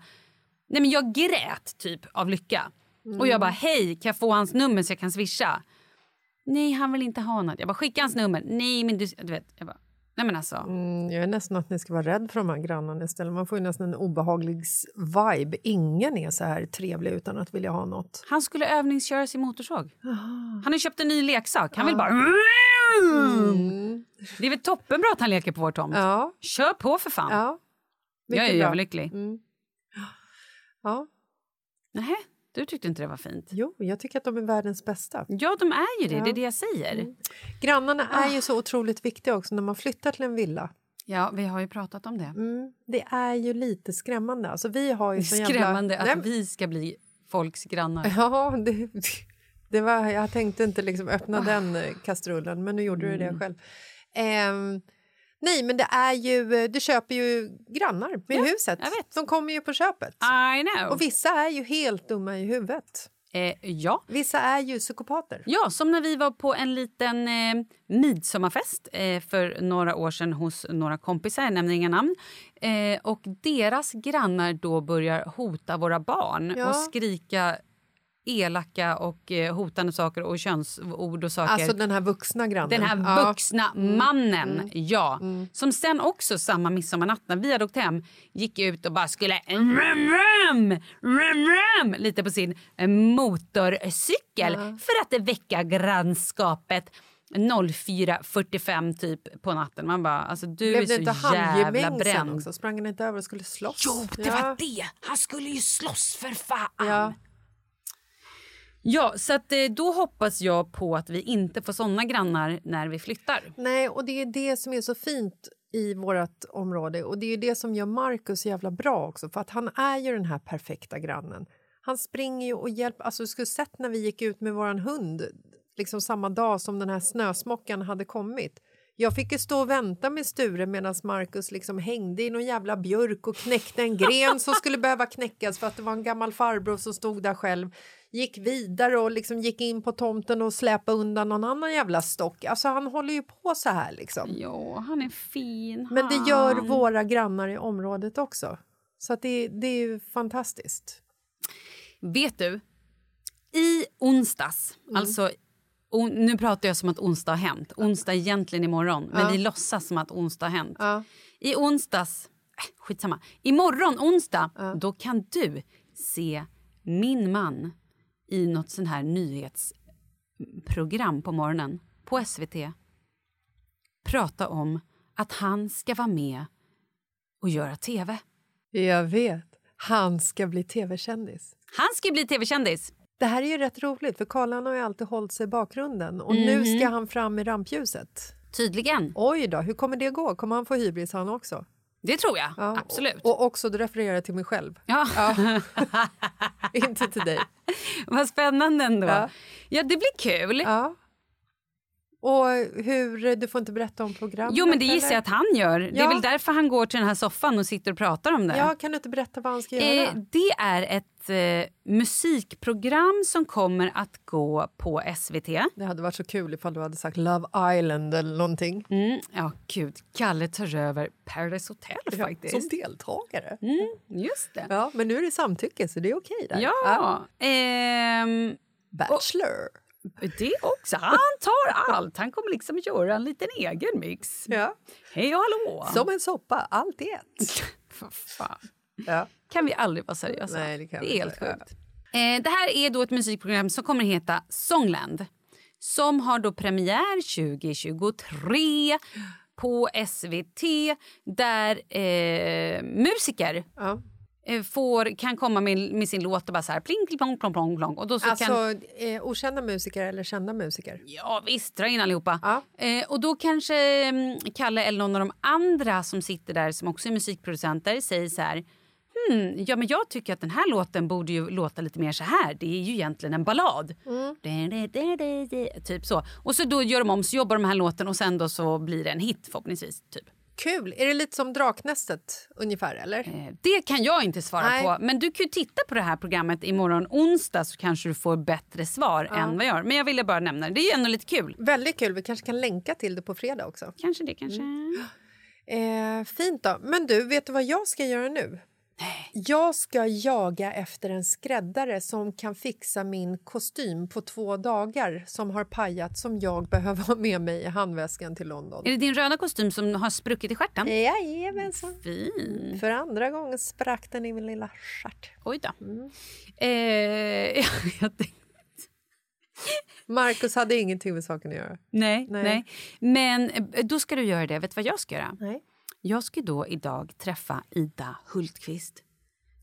Speaker 2: Nej men jag grät typ av lycka. Och jag bara hej kan jag få hans nummer så jag kan swisha? Nej han vill inte ha något. Jag bara skicka hans nummer. Nej men du, du vet. Jag bara Nej men alltså.
Speaker 1: Mm, jag är nästan att ni ska vara rädd för de här grannarna istället. Man får nästan en obehaglig vibe. Ingen är så här trevlig utan att vilja ha något.
Speaker 2: Han skulle övningsköra sin motorsåg. Han har köpt en ny leksak. Han vill bara... Det är väl toppenbra att han leker på vår tomt.
Speaker 1: Ja.
Speaker 2: Kör på för fan.
Speaker 1: Ja,
Speaker 2: jag är överlycklig.
Speaker 1: Mm. Ja.
Speaker 2: Nej, du tyckte inte det var fint?
Speaker 1: Jo, jag tycker att de är världens bästa.
Speaker 2: Ja, de är ju det.
Speaker 1: Ja.
Speaker 2: Det är det jag säger.
Speaker 1: Mm. Grannarna är ju så otroligt viktiga också när man flyttar till en villa.
Speaker 2: Ja, vi har ju pratat om det.
Speaker 1: Mm, det är ju lite skrämmande. Alltså, vi har ju
Speaker 2: Skrämmande
Speaker 1: jävla...
Speaker 2: att vi ska bli folks grannar.
Speaker 1: Ja, det, det var, jag tänkte inte liksom öppna den eh, kastrullen, men nu gjorde du
Speaker 2: Mm.
Speaker 1: det själv. Ehm, nej, men det är ju, eh, du köper ju grannar med
Speaker 2: Ja,
Speaker 1: huset.
Speaker 2: jag vet.
Speaker 1: De kommer ju på köpet.
Speaker 2: I know.
Speaker 1: Och vissa är ju helt dumma i huvudet.
Speaker 2: Eh, ja.
Speaker 1: Vissa är ju psykopater.
Speaker 2: Ja, som när vi var på en liten eh, midsommarfest eh, för några år sedan hos några kompisar, jag nämner inga namn. Eh, och deras grannar då börjar hota våra barn
Speaker 1: Ja.
Speaker 2: och skrika elaka och eh, hotande saker och könsord och saker.
Speaker 1: Alltså den här vuxna grannen.
Speaker 2: Den här
Speaker 1: Ja.
Speaker 2: vuxna
Speaker 1: Mm,
Speaker 2: mannen,
Speaker 1: mm.
Speaker 2: ja. Som sen också samma midsommarnatt när vi hade åkt hem gick ut och bara skulle rum, rum, rum, rum, lite på sin eh, motorcykel
Speaker 1: Ja.
Speaker 2: för att väcka grannskapet 04.45 typ på natten. Man bara, alltså du
Speaker 1: Blev
Speaker 2: är så
Speaker 1: inte
Speaker 2: jävla bränd.
Speaker 1: också? Sprang han inte över och skulle slåss?
Speaker 2: Jo, det var det! Han skulle ju slåss för fan!
Speaker 1: Ja.
Speaker 2: Ja, så att, eh, då hoppas jag på att vi inte får såna grannar när vi flyttar.
Speaker 1: Nej, och det är det som är så fint i vårt område och det är det som gör Markus så jävla bra också för att han är ju den här perfekta grannen. Han springer ju och hjälper, alltså du skulle sett när vi gick ut med våran hund liksom samma dag som den här snösmockan hade kommit. Jag fick ju stå och vänta med Sture medan Markus liksom hängde i någon jävla björk och knäckte en gren som skulle behöva knäckas för att det var en gammal farbror som stod där själv. Gick vidare och liksom gick in på tomten och släpade undan någon annan jävla stock. Alltså han håller ju på så här liksom.
Speaker 2: Ja, han är fin.
Speaker 1: Men det gör
Speaker 2: han.
Speaker 1: våra grannar i området också. Så att det, det är ju fantastiskt.
Speaker 2: Vet du? I onsdags,
Speaker 1: Mm.
Speaker 2: alltså on, nu pratar jag som att onsdag har hänt. Onsdag är egentligen imorgon, men
Speaker 1: Ja.
Speaker 2: vi låtsas som att onsdag har hänt.
Speaker 1: Ja.
Speaker 2: I onsdags, äh, skitsamma, imorgon onsdag, då kan du se min man i något sån här nyhetsprogram på morgonen på SVT prata om att han ska vara med och göra tv.
Speaker 1: Jag vet. Han ska bli tv-kändis.
Speaker 2: Han ska bli tv-kändis.
Speaker 1: Det här är ju rätt roligt för Karl har ju alltid hållit sig i bakgrunden och
Speaker 2: Mhm.
Speaker 1: nu ska han fram i rampljuset.
Speaker 2: Tydligen.
Speaker 1: Oj då, hur kommer det gå? Kommer han få hybris han också?
Speaker 2: Det tror jag.
Speaker 1: Ja,
Speaker 2: Absolut.
Speaker 1: Och också, du refererar till mig själv.
Speaker 2: Ja.
Speaker 1: Inte till dig.
Speaker 2: Vad spännande ändå. Ja,
Speaker 1: Ja.
Speaker 2: det blir kul.
Speaker 1: Ja. Och hur, du får inte berätta om programmet?
Speaker 2: Jo, men det gissar jag att han gör. Det är
Speaker 1: Ja.
Speaker 2: väl därför han går till den här soffan och sitter och pratar om det.
Speaker 1: Ja, kan du inte berätta vad han ska göra?
Speaker 2: Eh, det är ett eh, musikprogram som kommer att gå på SVT.
Speaker 1: Det hade varit så kul ifall du hade sagt Love Island eller någonting.
Speaker 2: Mm, ja, gud. Kalle tar över Paradise Hotel faktiskt.
Speaker 1: Som deltagare.
Speaker 2: Mm, just det.
Speaker 1: Ja, men nu är det samtycke så det är okej där.
Speaker 2: Ja. Ehm,
Speaker 1: Bachelor.
Speaker 2: Det också. Han tar allt. Han kommer liksom göra en liten egen mix.
Speaker 1: Ja.
Speaker 2: Hej och hallå!
Speaker 1: Som en soppa, allt i ett.
Speaker 2: Fan.
Speaker 1: Ja.
Speaker 2: Kan vi aldrig vara seriösa?
Speaker 1: Nej, det kan
Speaker 2: det är helt sjukt. Eh, det här är då ett musikprogram som kommer heta Songland. Som har då premiär 2023 på SVT där eh, musiker
Speaker 1: Ja.
Speaker 2: Eh, får, kan komma med, med sin låt och bara så här pling, plong, plong, plong, plong. Och då så
Speaker 1: Alltså
Speaker 2: kan,
Speaker 1: eh, okända musiker eller kända musiker?
Speaker 2: Ja visst, dra in allihopa.
Speaker 1: Ja.
Speaker 2: Eh, och då kanske mm, Kalle eller någon av de andra som sitter där som också är musikproducenter säger så här Hmm, ja, men jag tycker att den här låten borde ju låta lite mer så här. Det är ju egentligen en ballad. Typ så. Och så då gör de om, så jobbar de här låten och sen då så blir det en hit förhoppningsvis. Typ.
Speaker 1: Kul! Är det lite som Draknästet ungefär eller?
Speaker 2: Eh, Det kan jag inte svara
Speaker 1: Nej.
Speaker 2: på. Men du kan ju titta på det här programmet imorgon onsdag så kanske du får bättre svar än vad jag gör. Men jag ville bara nämna det. Det är ändå lite kul.
Speaker 1: Väldigt kul, vi kanske kan länka till det på fredag också.
Speaker 2: Kanske det, kanske.
Speaker 1: Eh, fint då. Men du, vet du vad jag ska göra nu? Jag ska jaga efter en skräddare som kan fixa min kostym på två dagar som har pajat som jag behöver ha med mig i handväskan till London.
Speaker 2: Är det din röda kostym som har spruckit i stjärten?
Speaker 1: Jajamensan.
Speaker 2: Fin.
Speaker 1: För andra gången sprack den i min lilla stjärt.
Speaker 2: Oj då.
Speaker 1: Mm.
Speaker 2: Eh, jag tänkte,
Speaker 1: Marcus hade ingenting med saken att göra.
Speaker 2: nej,
Speaker 1: Nej.
Speaker 2: nej, Men eh, då ska du göra det. Vet du vad jag ska göra?
Speaker 1: Nej.
Speaker 2: Jag ska då idag träffa Ida Hultqvist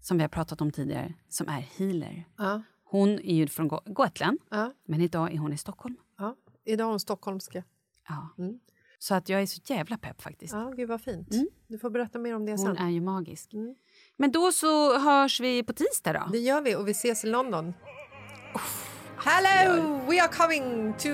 Speaker 2: som vi har pratat om tidigare, som är healer.
Speaker 1: Ja.
Speaker 2: Hon är ju från Go- Gotland,
Speaker 1: Ja.
Speaker 2: men idag är hon i Stockholm.
Speaker 1: Ja. Idag är hon stockholmska.
Speaker 2: Ja.
Speaker 1: Mm.
Speaker 2: Så att jag är så jävla pepp faktiskt.
Speaker 1: Ja, gud vad fint.
Speaker 2: Mm.
Speaker 1: Du får berätta mer om det
Speaker 2: Hon
Speaker 1: sen.
Speaker 2: är ju magisk.
Speaker 1: Mm.
Speaker 2: Men då så hörs vi på tisdag då.
Speaker 1: Det gör vi och vi ses i London. Hello! We are coming to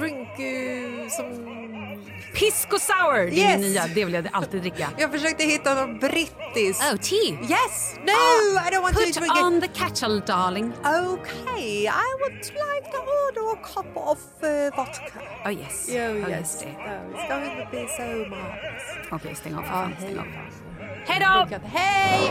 Speaker 1: drink uh, some...
Speaker 2: Pisco sour! Det är
Speaker 1: Yes!
Speaker 2: min nya, det vill jag alltid dricka.
Speaker 1: Jag försökte hitta något brittiskt.
Speaker 2: Oh, tea!
Speaker 1: Yes! No! I don't want to
Speaker 2: Put
Speaker 1: drink it.
Speaker 2: on the catchall darling.
Speaker 1: Okay, I would like to order a cup of uh, vodka.
Speaker 2: Oh yes.
Speaker 1: Oh,
Speaker 2: oh,
Speaker 1: yes. Oh, it's going to be so marvelous.
Speaker 2: Okej, stäng av för
Speaker 1: Ja,
Speaker 2: fan. Stäng av. Hej då!
Speaker 1: Hej!